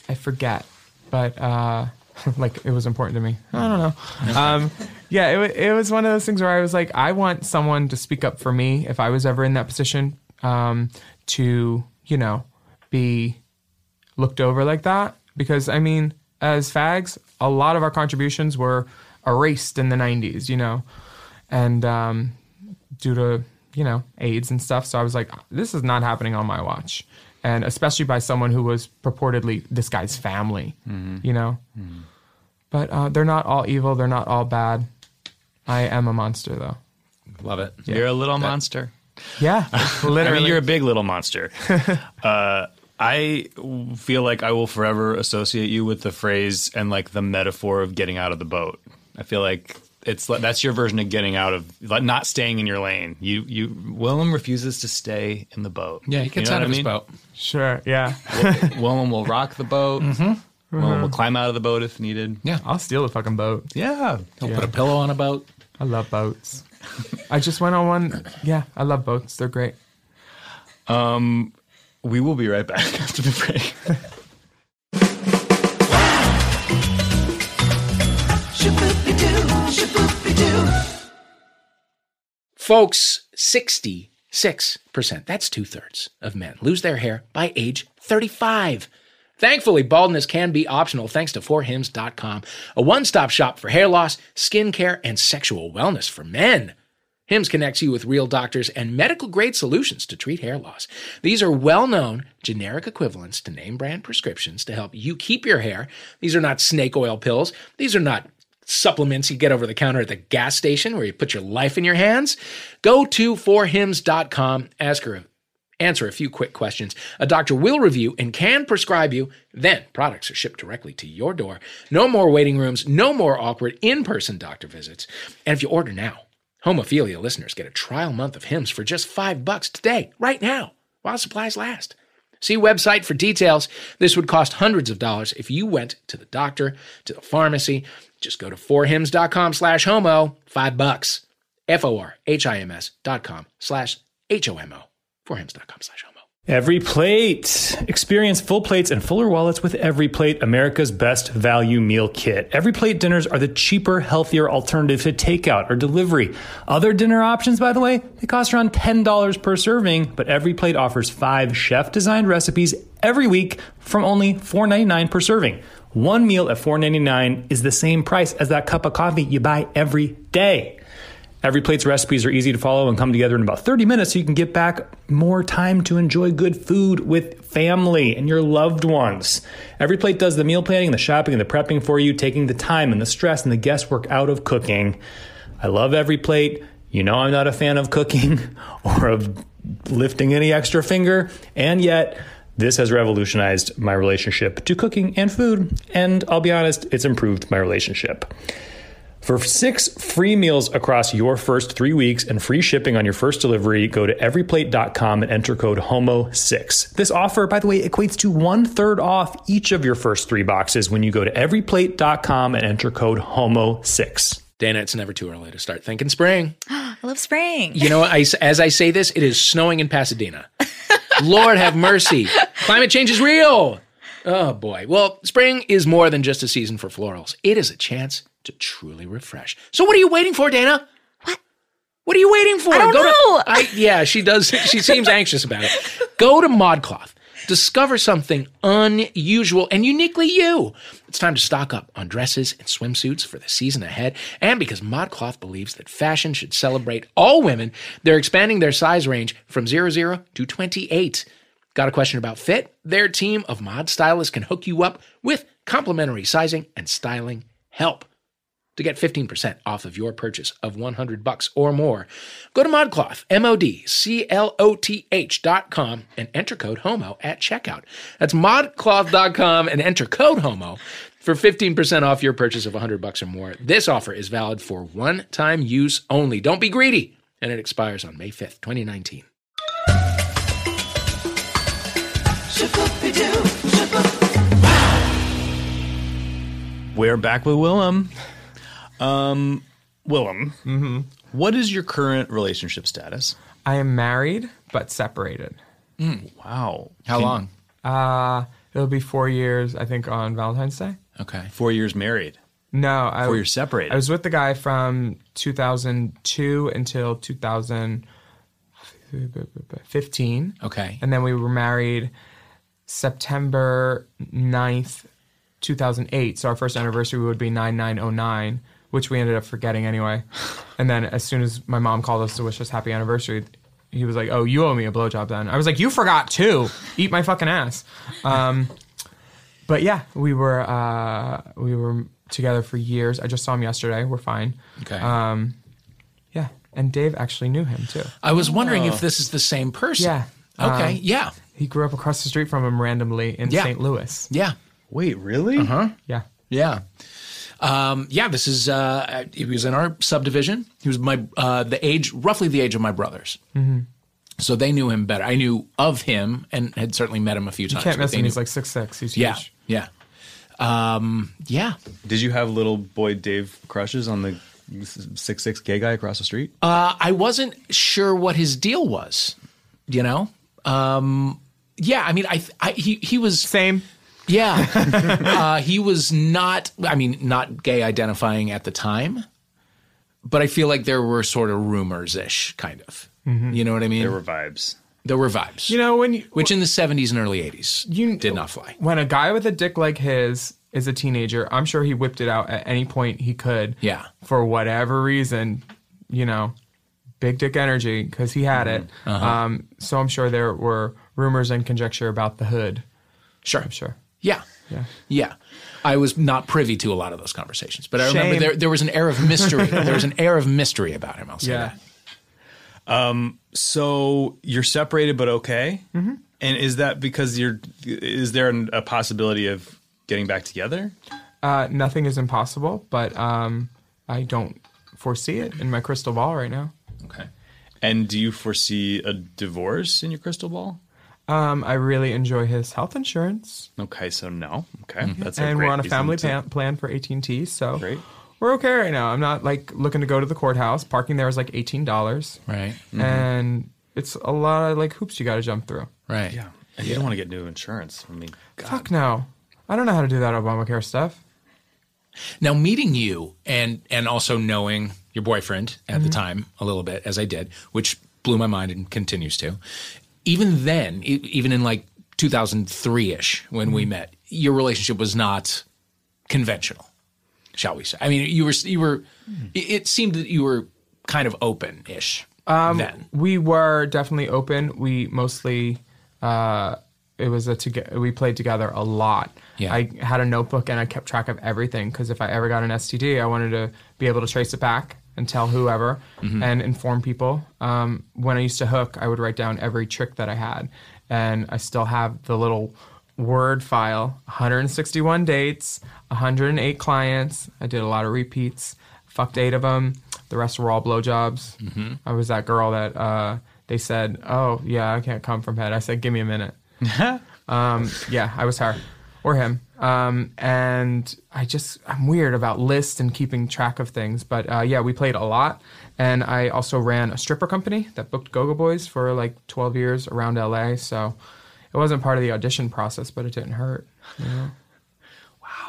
I forget, but uh, like it was important to me. I don't know. Um, yeah, it, wa- it was one of those things where I was like, I want someone to speak up for me if I was ever in that position um, to, you know, be looked over like that. Because I mean, as fags, a lot of our contributions were erased in the 90s, you know, and um, due to you know AIDS and stuff. So I was like, this is not happening on my watch, and especially by someone who was purportedly this guy's family, you know. But uh, they're not all evil. They're not all bad. I am a monster, though. Love it. You're a little monster. Yeah, I literally. mean, you're a big little monster. uh, I feel like I will forever associate you with the phrase and like the metaphor of getting out of the boat. I feel like it's that's your version of getting out of not staying in your lane. You you Willam refuses to stay in the boat. Yeah, he gets You know out of I his boat. sure. Yeah, Willam will rock the boat. Mm-hmm. Willam will mm-hmm. climb out of the boat if needed. Yeah. I'll steal the fucking boat. Yeah. He'll put a pillow on a boat. I love boats. I just went on one. Yeah, I love boats. They're great. Um, We will be right back after the break. Folks, 66%, that's two thirds of men lose their hair by age 35. Thankfully, baldness can be optional thanks to forhims.com, a one stop shop for hair loss, skin care, and sexual wellness for men. Hims connects you with real doctors and medical grade solutions to treat hair loss. These are well known generic equivalents to name brand prescriptions to help you keep your hair. These are not snake oil pills. These are not supplements you get over the counter at the gas station where you put your life in your hands. Go to forhims.com, ask her, answer a few quick questions. A doctor will review and can prescribe you. Then products are shipped directly to your door. No more waiting rooms, no more awkward in person doctor visits. And if you order now, Homophilia listeners get a trial month of Hims for just five bucks today, right now, while supplies last. See website for details. This would cost hundreds of dollars if you went to the doctor, to the pharmacy. Just go to forhims.com slash homo, five bucks. F-O-R-H-I-M-S dot com slash H-O-M-O. Forhims.com slash homo. Every plate. Experience full plates and fuller wallets with Every Plate, America's best value meal kit. Every Plate dinners are the cheaper, healthier alternative to takeout or delivery. Other dinner options, by the way, they cost around $10 per serving, but Every Plate offers five chef designed recipes every week from only $4.99 per serving. One meal at $4.99 is the same price as that cup of coffee you buy every day. Every plate's recipes are easy to follow and come together in about 30 minutes so you can get back more time to enjoy good food with family and your loved ones. Every plate does the meal planning, the shopping, and the prepping for you, taking the time and the stress and the guesswork out of cooking. I love every plate. You know I'm not a fan of cooking or of lifting any extra finger, and yet this has revolutionized my relationship to cooking and food, and I'll be honest, it's improved my relationship. For six free meals across your first three weeks and free shipping on your first delivery, go to everyplate.com and enter code HOMO6. This offer, by the way, equates to one third off each of your first three boxes when you go to everyplate.com and enter code HOMO6. Dana, it's never too early to start thinking spring. I love spring. You know, I, as I say this, it is snowing in Pasadena. Lord have mercy. Climate change is real. Oh boy. Well, spring is more than just a season for florals. It is a chance to truly refresh. So what are you waiting for, Dana? What? What are you waiting for? I don't Go know. To, I, yeah, she does. She seems anxious about it. Go to ModCloth. Discover something unusual and uniquely you. It's time to stock up on dresses and swimsuits for the season ahead. And because ModCloth believes that fashion should celebrate all women, they're expanding their size range from 00 to 28. Got a question about fit? Their team of mod stylists can hook you up with complimentary sizing and styling help. To get 15% off of your purchase of 100 bucks or more, go to ModCloth, M-O-D-C-L-O-T-H dot com and enter code HOMO at checkout. That's modcloth.com and enter code HOMO for 15% off your purchase of 100 bucks or more. This offer is valid for one-time use only. Don't be greedy. And it expires on May 5th, 2019. We're back with Willam. Um, Willam, what is your current relationship status? I am married but separated. Wow. How long? Uh, it'll be four years, I think, on Valentine's Day. Okay. Four years married. No, I, Four years separated. I was with the guy from 2002 until 2015. Okay. And then we were married September 9th, 2008. So our first anniversary would be 9909, which we ended up forgetting anyway. And then as soon as my mom called us to wish us happy anniversary, he was like, "Oh, you owe me a blowjob." Then I was like, "You forgot too. Eat my fucking ass." Um, but yeah, we were uh, we were together for years. I just saw him yesterday. We're fine. Okay. Um, yeah, and Dave actually knew him too. I was wondering if this is the same person. Yeah. Okay. Um, yeah. He grew up across the street from him randomly in Yeah. St. Louis. Yeah. Wait, really? Uh huh. Yeah. Yeah. Um, yeah, this is, uh, he was in our subdivision. He was my, uh, the age, roughly the age of my brothers. Mm-hmm. So they knew him better. I knew of him and had certainly met him a few times. Can't but miss him. knew- He's like six six. He's yeah. huge. Yeah. Um, yeah. Did you have little boy Dave crushes on the six six gay guy across the street? Uh, I wasn't sure what his deal was, you know? Um, yeah, I mean, I, I he, he was Same. Yeah. uh, he was not, I mean, not gay identifying at the time, but I feel like there were sort of rumors ish, kind of. You know what I mean? there were vibes. There were vibes. You know when you, which in the 70s and early 80s you did not fly. When a guy with a dick like his is a teenager, I'm sure he whipped it out at any point he could. Yeah. For whatever reason, you know, big dick energy because he had it. Uh-huh. Um, so I'm sure there were rumors and conjecture about the hood. Sure. I'm sure. Yeah. Yeah. Yeah. I was not privy to a lot of those conversations, but I remember there, there was an air of mystery. there was an air of mystery about him. I'll say Yeah. that. So you're separated, but okay. Mm-hmm. And is that because you're? Is there an, a possibility of getting back together? Uh, nothing is impossible, but um, I don't foresee it in my crystal ball right now. Okay. And do you foresee a divorce in your crystal ball? Um, I really enjoy his health insurance, Okay, so no. Okay, mm-hmm. that's a and great we're on a family to- plan, plan for AT and T. So Great. we're okay right now. I'm not like looking to go to the courthouse. Parking there is like eighteen dollars, Right. Mm-hmm. and it's a lot of like hoops you got to jump through. Right. Yeah. And you don't want to get new insurance. I mean, God. Fuck no. I don't know how to do that Obamacare stuff. Now meeting you and and also knowing your boyfriend at the mm-hmm. time a little bit as I did, which blew my mind and continues to. Even then, even in like 2003ish when we mm-hmm. met, your relationship was not conventional, shall we say? I mean, you were you were. Mm-hmm. It, it seemed that you were kind of open-ish um, then. We were definitely open. We mostly, uh, it was a toge- we played together a lot. Yeah. I had a notebook and I kept track of everything because if I ever got an STD, I wanted to be able to trace it back and tell whoever and inform people. Um, when I used to hook, I would write down every trick that I had, and I still have the little word file 161 dates 108 clients. I did a lot of repeats fucked eight of them the rest were all blowjobs. I was that girl that uh, they said oh yeah i can't come from head. I said give me a minute. Um, yeah i was her or him um, and i just i'm weird about lists and keeping track of things but uh, yeah we played a lot and i also ran a stripper company that booked go-go boys for like 12 years around la so it wasn't part of the audition process, but it didn't hurt. You know?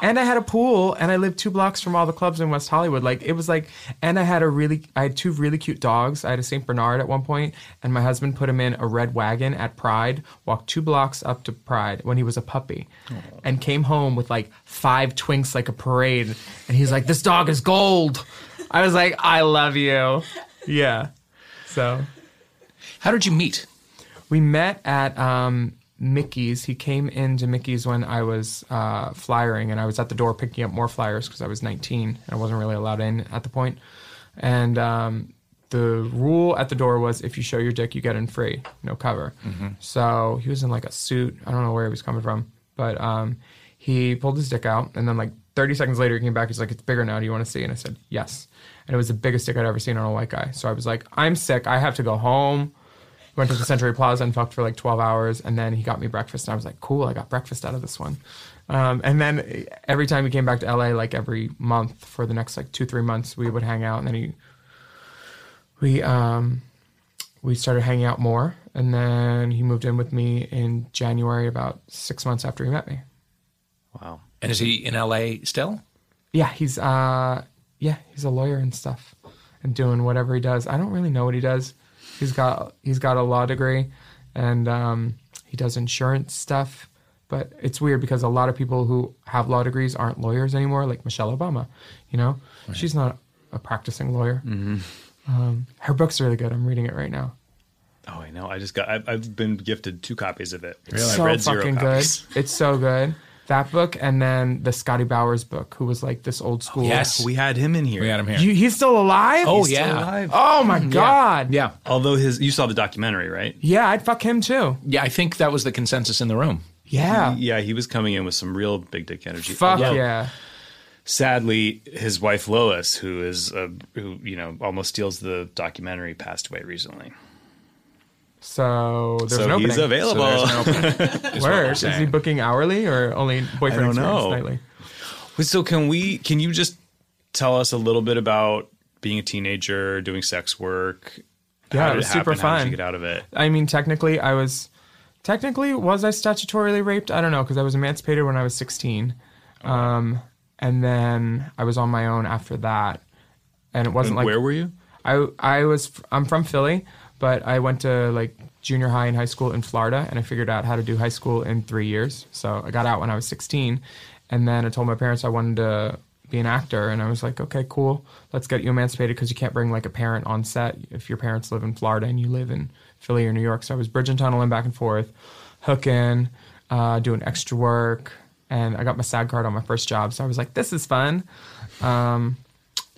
And I had a pool, and I lived two blocks from all the clubs in West Hollywood. Like it was like, and I had a really, I had two really cute dogs. I had a Saint Bernard at one point, and my husband put him in a red wagon at Pride, walked two blocks up to Pride when he was a puppy, and came home with like five twinks like a parade. And he's like, "This dog is gold." I was like, "I love you." Yeah. So How did you meet? we met at um, Mickey's. He came into Mickey's when I was uh, flyering, and I was at the door picking up more flyers because I was 19 and I wasn't really allowed in at the point. And um, the rule at the door was if you show your dick, you get in free, no cover. So he was in like a suit. I don't know where he was coming from, but um, he pulled his dick out, and then like 30 seconds later, he came back. He's like, "It's bigger now. Do you want to see?" And I said, "Yes." And it was the biggest dick I'd ever seen on a white guy. So I was like, "I'm sick. I have to go home." Went to the Century Plaza and fucked for like 12 hours. And then he got me breakfast. And I was like, cool, I got breakfast out of this one. Um, and then every time he came back to LA, like every month for the next like two, three months, we would hang out. And then he, we, um, we started hanging out more. And then he moved in with me in January, about six months after he met me. Wow. And is he in LA still? Yeah, he's, uh, yeah, he's a lawyer and stuff and doing whatever he does. I don't really know what he does. He's got he's got a law degree, and um, he does insurance stuff. But it's weird because a lot of people who have law degrees aren't lawyers anymore, like Michelle Obama. You know, she's not a practicing lawyer. Um, her book's really good. I'm reading it right now. Oh, I know. I just got. I've, I've been gifted two copies of it. It's I've so fucking copies. good. It's so good. That book, and then the Scotty Bowers book, who was like this old school. yes. We had him in here. We had him here. You, he's still alive. oh, He's still yeah. alive. Oh my god. Yeah. Although his, you saw the documentary, right? Yeah, I'd fuck him too. Yeah, I think that was the consensus in the room. Yeah. Yeah, he was coming in with some real big dick energy. Fuck Although, yeah. Sadly, his wife Lois, who is uh, who you know almost steals the documentary, passed away recently. So there's so an opening. he's available. So there's an opening. is what Where we're is he booking hourly or only boyfriend I don't experience know. nightly? so can we? Can you just tell us a little bit about being a teenager, doing sex work? Yeah, it did was super happen? How did fun. you get out of it? I mean, technically, I was technically was I statutorily raped? I don't know because I was emancipated when I was 16, um, and then I was on my own after that, and it wasn't like Where were you? I I was I'm from Philly, but I went to like junior high and high school in Florida, and I figured out how to do high school in three years. So I got out when I was 16, and then I told my parents I wanted to be an actor, and I was like, okay, cool, let's get you emancipated because you can't bring like a parent on set if your parents live in Florida and you live in Philly or New York. So I was bridging tunneling back and forth, hooking, uh, doing extra work, and I got my SAG card on my first job. So I was like, this is fun. Um,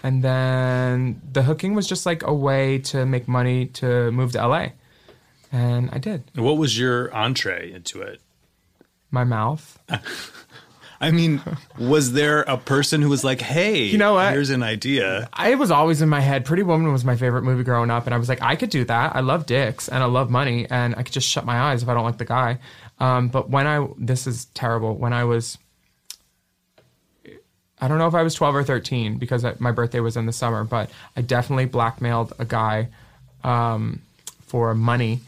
and then the hooking was just like a way to make money to move to LA. And I did. What was your entree into it? My mouth. I mean, was there a person who was like, "Hey, You know what? Here's an idea." I was always in my head. Pretty Woman was my favorite movie growing up, and I was like, I could do that. I love dicks and I love money, and I could just shut my eyes if I don't like the guy. Um, but when I this is terrible. When I was, I don't know if I was twelve or thirteen because I, my birthday was in the summer, but I definitely blackmailed a guy um, for money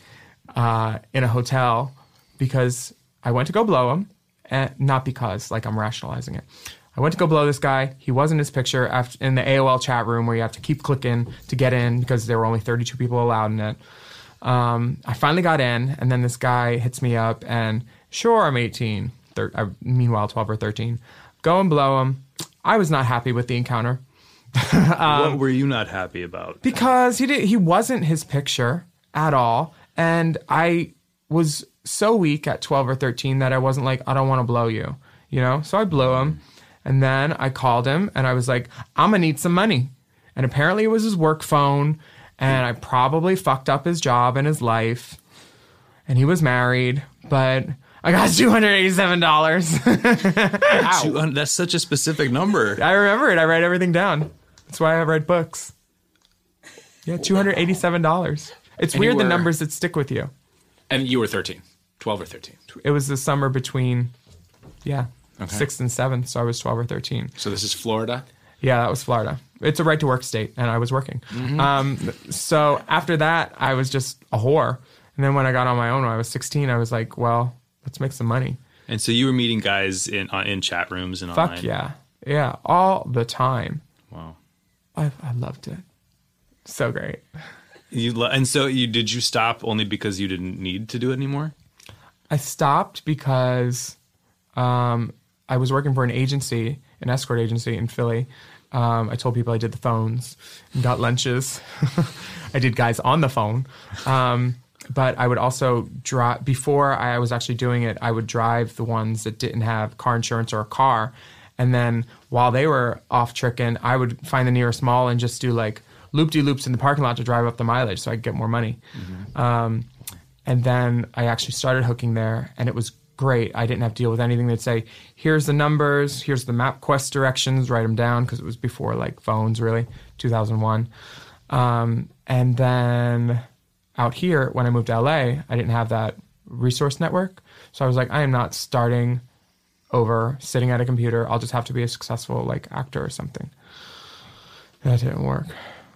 uh, in a hotel because I went to go blow him, and not because like I'm rationalizing it. I went to go blow this guy. He wasn't his picture after, in the AOL chat room where you have to keep clicking to get in because there were only 32 people allowed in it. Um, I finally got in, and then this guy hits me up, and sure, I'm 18. Thir- I, meanwhile, 12 or 13. Go and blow him. I was not happy with the encounter um, what were you not happy about? because he did he wasn't his picture at all and i was so weak at 12 or 13 that i wasn't like i don't want to blow you you know so i blew him and then i called him and i was like i'm gonna need some money and apparently it was his work phone and i probably fucked up his job and his life and he was married but i got $287 Two That's such a specific number. i remember it. I write everything down. That's why i write books. Yeah $287 it's And you weird the numbers that stick with you. And you were 13, 12 or 13. it was the summer between yeah sixth and seventh so i was 12 or 13 So this is Florida. yeah that was florida. It's a right to work state and i was working. Um, so after that i was just a whore. And then when i got on my own when i was 16 i was like well let's make some money And so you were meeting guys in uh, in chat rooms and fuck online. yeah yeah all the time Wow. I, I loved it so great You lo- and so you did you stop only because you didn't need to do it anymore? I stopped because um, I was working for an agency, an escort agency in Philly. Um, I told people I did the phones and got lunches. I did guys on the phone. Um, but I would also drive, before I was actually doing it, I would drive the ones that didn't have car insurance or a car. And then while they were off tricking, I would find the nearest mall and just do like loop de loops in the parking lot to drive up the mileage so I could get more money. Um, and then I actually started hooking there, and it was great. I didn't have to deal with anything. They'd say, "Here's the numbers. Here's the MapQuest directions. Write them down," because it was before like phones, really, 2001. Um, and then out here, when I moved to LA, I didn't have that resource network, so I was like, I am not starting over sitting at a computer. I'll just have to be a successful like actor or something. That didn't work.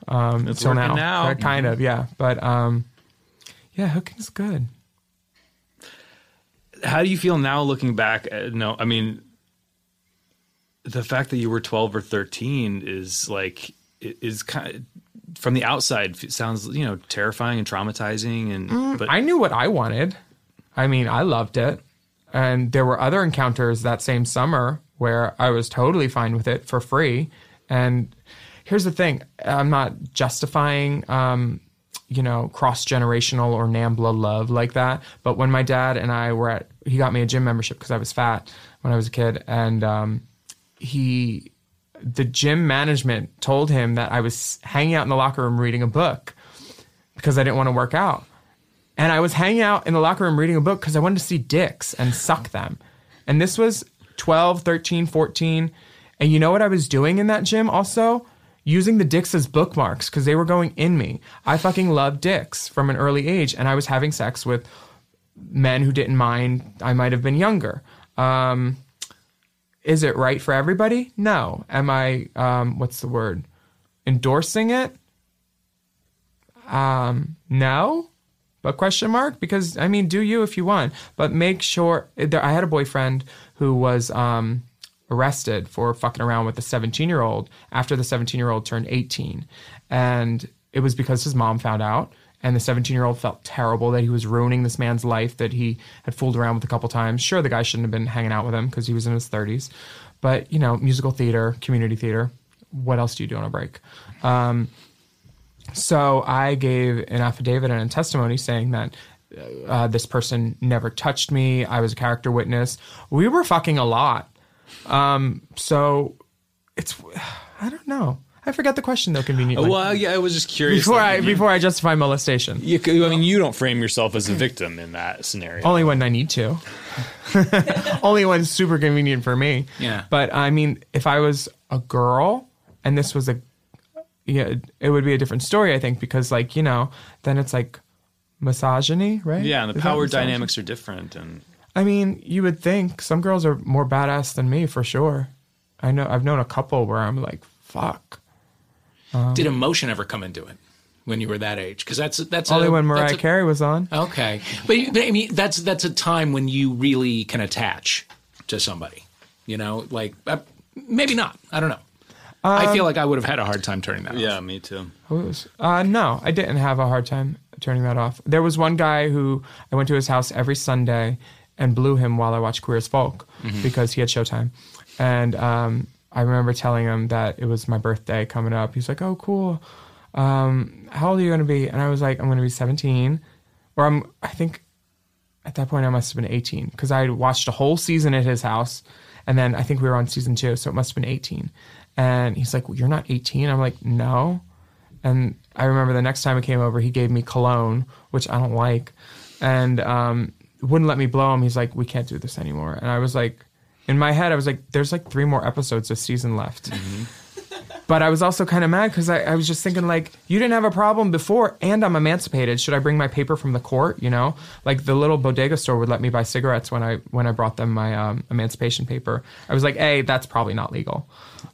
Um, It's working now, now. Kind of, yeah. But um, yeah, hooking's good. How do you feel now looking back? At, no, I mean, the fact that you were 12 or 13 is like, is kind of, from the outside, sounds, you know, terrifying and traumatizing. And, but I knew what I wanted. I mean, I loved it. And there were other encounters that same summer where I was totally fine with it for free. And here's the thing I'm not justifying, um, you know, cross generational or NAMBLA love like that. But when my dad and I were at, he got me a gym membership because I was fat when I was a kid. And um, he, the gym management told him that I was hanging out in the locker room reading a book because I didn't want to work out. And I was hanging out in the locker room reading a book because I wanted to see dicks and suck them. And this was 12, 13, 14. And you know what I was doing in that gym also? Using the dicks as bookmarks because they were going in me. I fucking loved dicks from an early age. And I was having sex with men who didn't mind I might have been younger. Um, is it right for everybody? No. Am I, um, what's the word? Endorsing it? Um, no but question mark because i mean do you if you want but make sure there, i had a boyfriend who was um, arrested for fucking around with a 17 year old after the 17 year old turned 18 and it was because his mom found out and the 17 year old felt terrible that he was ruining this man's life that he had fooled around with a couple times sure the guy shouldn't have been hanging out with him because he was in his 30s but you know musical theater community theater what else do you do on a break so I gave an affidavit and a testimony saying that uh, this person never touched me. I was a character witness. We were fucking a lot. Um, so it's I don't know. I forgot the question though. Conveniently. well, yeah, I was just curious. before I you- before I justify molestation. you, I mean, you don't frame yourself as a victim in that scenario. Only when I need to. Only when it's super convenient for me. Yeah. But I mean, if I was a girl and this was a, yeah, it would be a different story, I think, because like you know, then it's like misogyny, right? yeah, and the Is power dynamics are different. And I mean, you would think some girls are more badass than me for sure. I know I've known a couple where I'm like, fuck. Did emotion ever come into it? when you were that age? Because that's that's Only a, when that's Mariah a- Carey was on. Okay, but, you- but I mean that's that's a time when you really can attach to somebody. You know, like uh, maybe not. I don't know. I Um, feel like I would have had a hard time turning that. off. Yeah, me too. Was? Uh, no, I didn't have a hard time turning that off. There was one guy who I went to his house every Sunday and blew him while I watched Queer as Folk because he had Showtime. And um, I remember telling him that it was my birthday coming up. He's like, "Oh, cool. Um, how old are you going to be?" And I was like, "I'm going to be 17." Or I'm, I think, at that point I must have been 18 because I watched a whole season at his house, and then I think we were on season two, so it must have been 18. And he's like, well, "You're not 18." I'm like, "No." And I remember the next time he came over, he gave me cologne, which I don't like, and um, wouldn't let me blow him. He's like, "We can't do this anymore." And I was like, in my head, I was like, "There's like three more episodes of season left." But I was also kind of mad because I, I was just thinking, like, you didn't have a problem before, and I'm emancipated. Should I bring my paper from the court? You know, like the little bodega store would let me buy cigarettes when I when I brought them my um, emancipation paper. I was like, hey, that's probably not legal.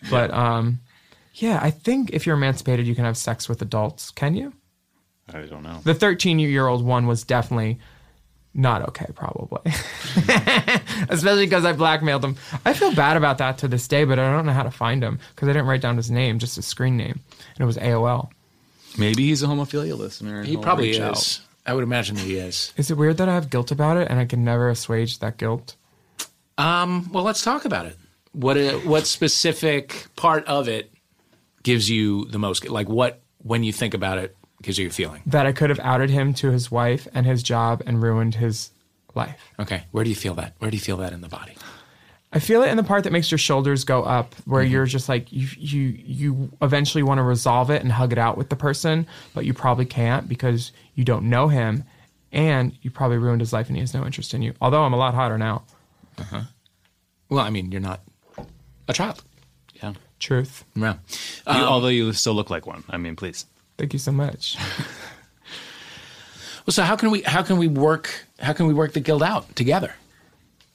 But um, yeah, I think if you're emancipated, you can have sex with adults. Can you? I don't know. The 13 year old one was definitely not okay, probably. Especially because I blackmailed him. I feel bad about that to this day, but I don't know how to find him because I didn't write down his name, just his screen name. And it was AOL. Maybe he's a homophilia listener. He probably is. out. I would imagine that he is. Is it weird that I have guilt about it and I can never assuage that guilt? Um, well, let's talk about it. What uh, what specific part of it gives you the most? Like what when you think about it gives you a feeling? That I could have outed him to his wife and his job and ruined his life. Okay, where do you feel that? Where do you feel that in the body? I feel it in the part that makes your shoulders go up, where you're just like you you you eventually want to resolve it and hug it out with the person, but you probably can't because you don't know him, and you probably ruined his life and he has no interest in you. Although I'm a lot hotter now. Uh huh. Well, I mean, you're not a child. Yeah. Truth. Yeah. You- although you still look like one. I mean, please. Thank you so much. Well, so how can we how can we work how can we work the guild out together?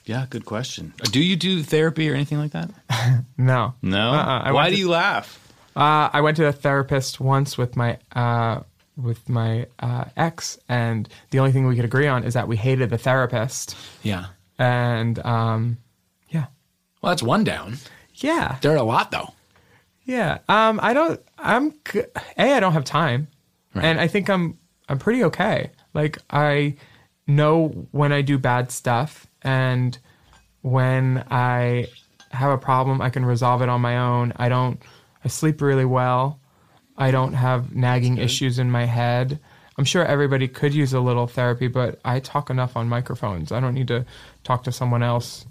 Yeah, good question. Do you do therapy or anything like that? No. No. Uh-uh. Why went do to- you laugh? Uh, I went to a therapist once with my uh, with my uh, ex, and the only thing we could agree on is that we hated the therapist. Yeah. And um, yeah, Well, that's one down. yeah, There are a lot though. yeah. Um, I don't. I'm a. I don't have time, and I think I'm I'm pretty okay. Like I know when I do bad stuff, and when I have a problem, I can resolve it on my own. I don't. I sleep really well. I don't have nagging issues in my head. I'm sure everybody could use a little therapy, but I talk enough on microphones. I don't need to talk to someone else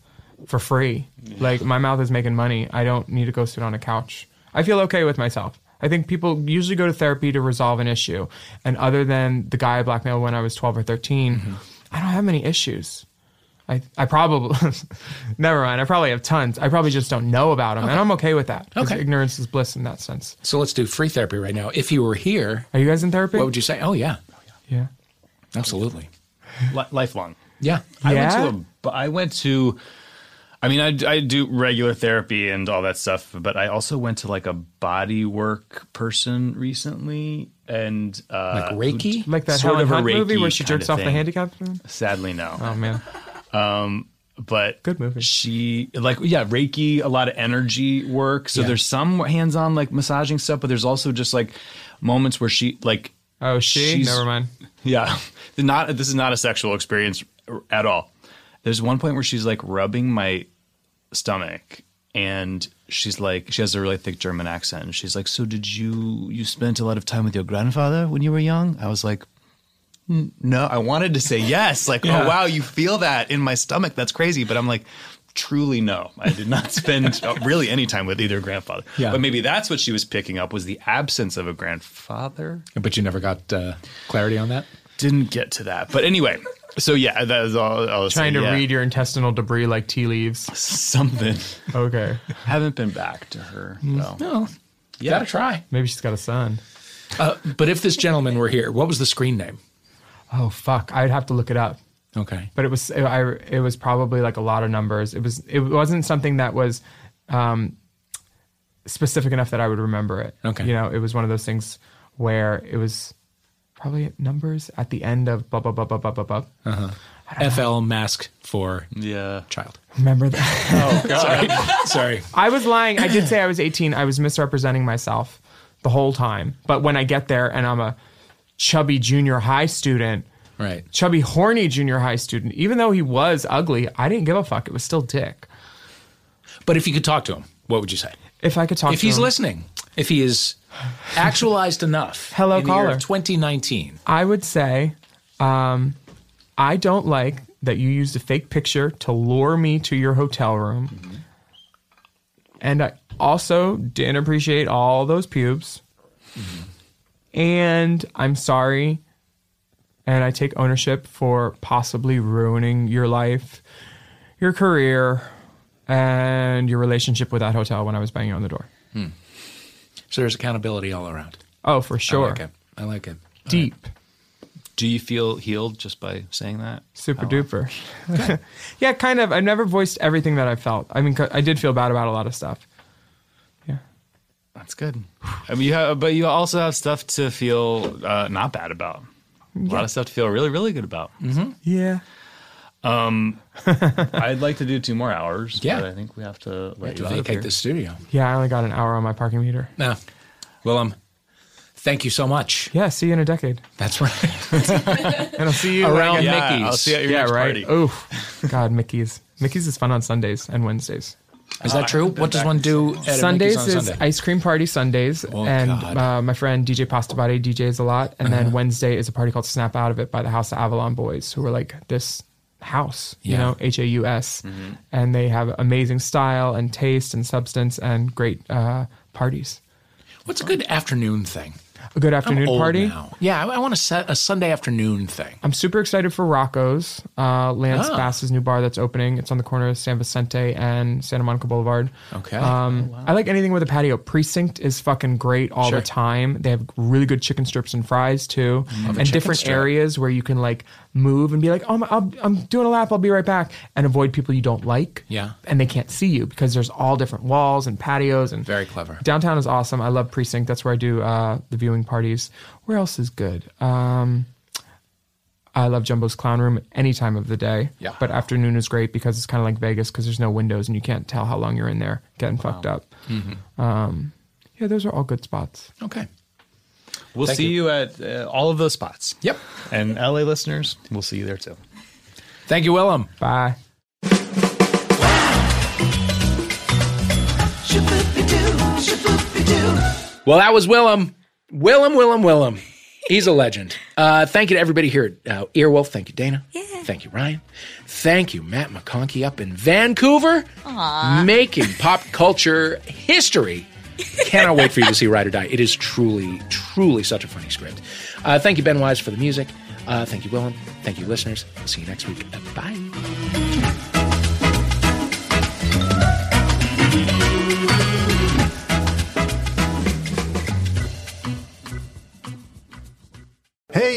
for free. Like my mouth is making money. I don't need to go sit on a couch. I feel okay with myself. I think people usually go to therapy to resolve an issue. And other than the guy I blackmailed when I was 12 or 13, mm-hmm. I don't have many issues. I, I probably, never mind. I probably have tons. I probably just don't know about them. And I'm okay with that. 'cause Okay. Ignorance is bliss in that sense. So let's do free therapy right now. If you were here, Are you guys in therapy? what would you say? Oh yeah, yeah. absolutely. Li- lifelong. Yeah. I Yeah? went to a, I went to I mean I, I do regular therapy and all that stuff but I also went to like a body work person recently and uh Like Reiki? Like that Sort Helen of a Hunt movie where she kinda jerks off the thing. handicapped man? sadly no Oh, man. but Good movie. she like yeah reiki a lot of energy work so Yeah. there's some hands-on like massaging stuff but there's also just like moments where she like Oh, she? She's- Never mind. Yeah, not this is not a sexual experience at all. There's one point where she's like rubbing my stomach, and she's like, she has a really thick German accent, and she's like, "So did you you spent a lot of time with your grandfather when you were young?" I was like. No, I wanted to say yes. Like, Yeah. oh wow, you feel that in my stomach. That's crazy. But I'm like, truly no. I did not spend uh, really any time with either grandfather. Yeah. But maybe that's what she was picking up was the absence of a grandfather But you never got uh, clarity on that. didn't get to that. But anyway, so yeah, that was all I was Trying saying, to yeah. read your intestinal debris like tea leaves. something. Okay. Haven't been back to her though. No, Yeah. gotta try. Maybe she's got a son. Uh, but if this gentleman were here, what was the screen name? Oh, fuck. I'd have to look it up. Okay. but it was it, I, it was probably like a lot of numbers. It was it wasn't something that was um, specific enough that I would remember it. Okay. you know, it was one of those things where it was probably numbers at the end of blah blah blah blah blah blah blah. FL mask for Yeah. child. Remember that? Oh sorry. Sorry. I was lying. I did say I was 18. I was misrepresenting myself the whole time. But when I get there and I'm a chubby junior high student, Right. chubby horny junior high student, even though he was ugly, I didn't give a fuck. It was still dick. But if you could talk to him, what would you say? If I could talk to him. If he's him, listening, if he is actualized enough. Hello, in caller. 2019. I would say, um, I don't like that you used a fake picture to lure me to your hotel room. Mm-hmm. And I also didn't appreciate all those pubes. Mm-hmm. And I'm sorry. And I take ownership for possibly ruining your life, your career, and your relationship with that hotel when I was banging on the door. Hmm. So there's accountability all around. Oh, for sure. I like it. I like it. Deep. Do you feel healed just by saying that? Super duper. yeah, kind of. I never voiced everything that I felt. I mean, I did feel bad about a lot of stuff. Yeah. That's good. I mean, you have, but you also have stuff to feel uh, not bad about. A lot of stuff to feel really, really good about. Yeah. I'd like to do two more hours. Yeah. but I think we have to let To you out of vacate here. the studio. Yeah, I only got an hour on my parking meter. Now, Willam, thank you so much. Yeah, see you in a decade. That's right. And I'll see you Around Yeah, Mickey's. I'll see you at your Yeah, next right. party. Oh, God, Mickey's. Mickey's is fun on Sundays and Wednesdays. Is that true? What does one do at Sundays on is Sunday? ice cream party Sundays, Oh, and Uh-huh. uh, my friend DJ Pasta Body DJs a lot. And then Wednesday is a party called Snap Out of It by the Haus of Avalon Boys, who are like this house, you Yeah. know, H A U S, Mm-hmm. and they have amazing style and taste and substance and great uh, parties. What's a good afternoon thing? A good I'm afternoon old party. now. Yeah, I, I want to set a Sunday afternoon thing. I'm super excited for Rocco's, uh, Lance Ah. Bass's new bar that's opening. It's on the corner of San Vicente and Santa Monica Boulevard. Okay. Um, I like anything with a patio. Precinct is fucking great all Sure. the time. They have really good chicken strips and fries too, a and chicken different strip. areas where you can like move and be like, "Oh, I'm, I'm doing a lap. I'll be right back," and avoid people you don't like. Yeah. and they can't see you because there's all different walls and patios and Very clever. Downtown is awesome. I love Precinct. That's where I do uh, the viewing parties. Where else is good? Um, I love Jumbo's Clown Room any time of the day. Yeah. But afternoon is great because it's kind of like Vegas because there's no windows and you can't tell how long you're in there getting fucked up. Mm-hmm. Um, yeah, those are all good spots. Okay. We'll Thank see you. you, at uh, all of those spots. Yep. And LA listeners, we'll see you there too. Thank you, Willam. Bye. Well, that was Willam. Willam, Willam, Willam. He's a legend. Uh, thank you to everybody here at uh, Earwolf. Thank you, Dana. Yeah. Thank you, Ryan. Thank you, Matt McConkey up in Vancouver, making pop culture history. Cannot wait for you to see Ride or Die. It is truly, truly such a funny script. Uh, thank you, Ben Wise, for the music. Uh, thank you, Willam. Thank you, listeners. I'll see you next week. Bye.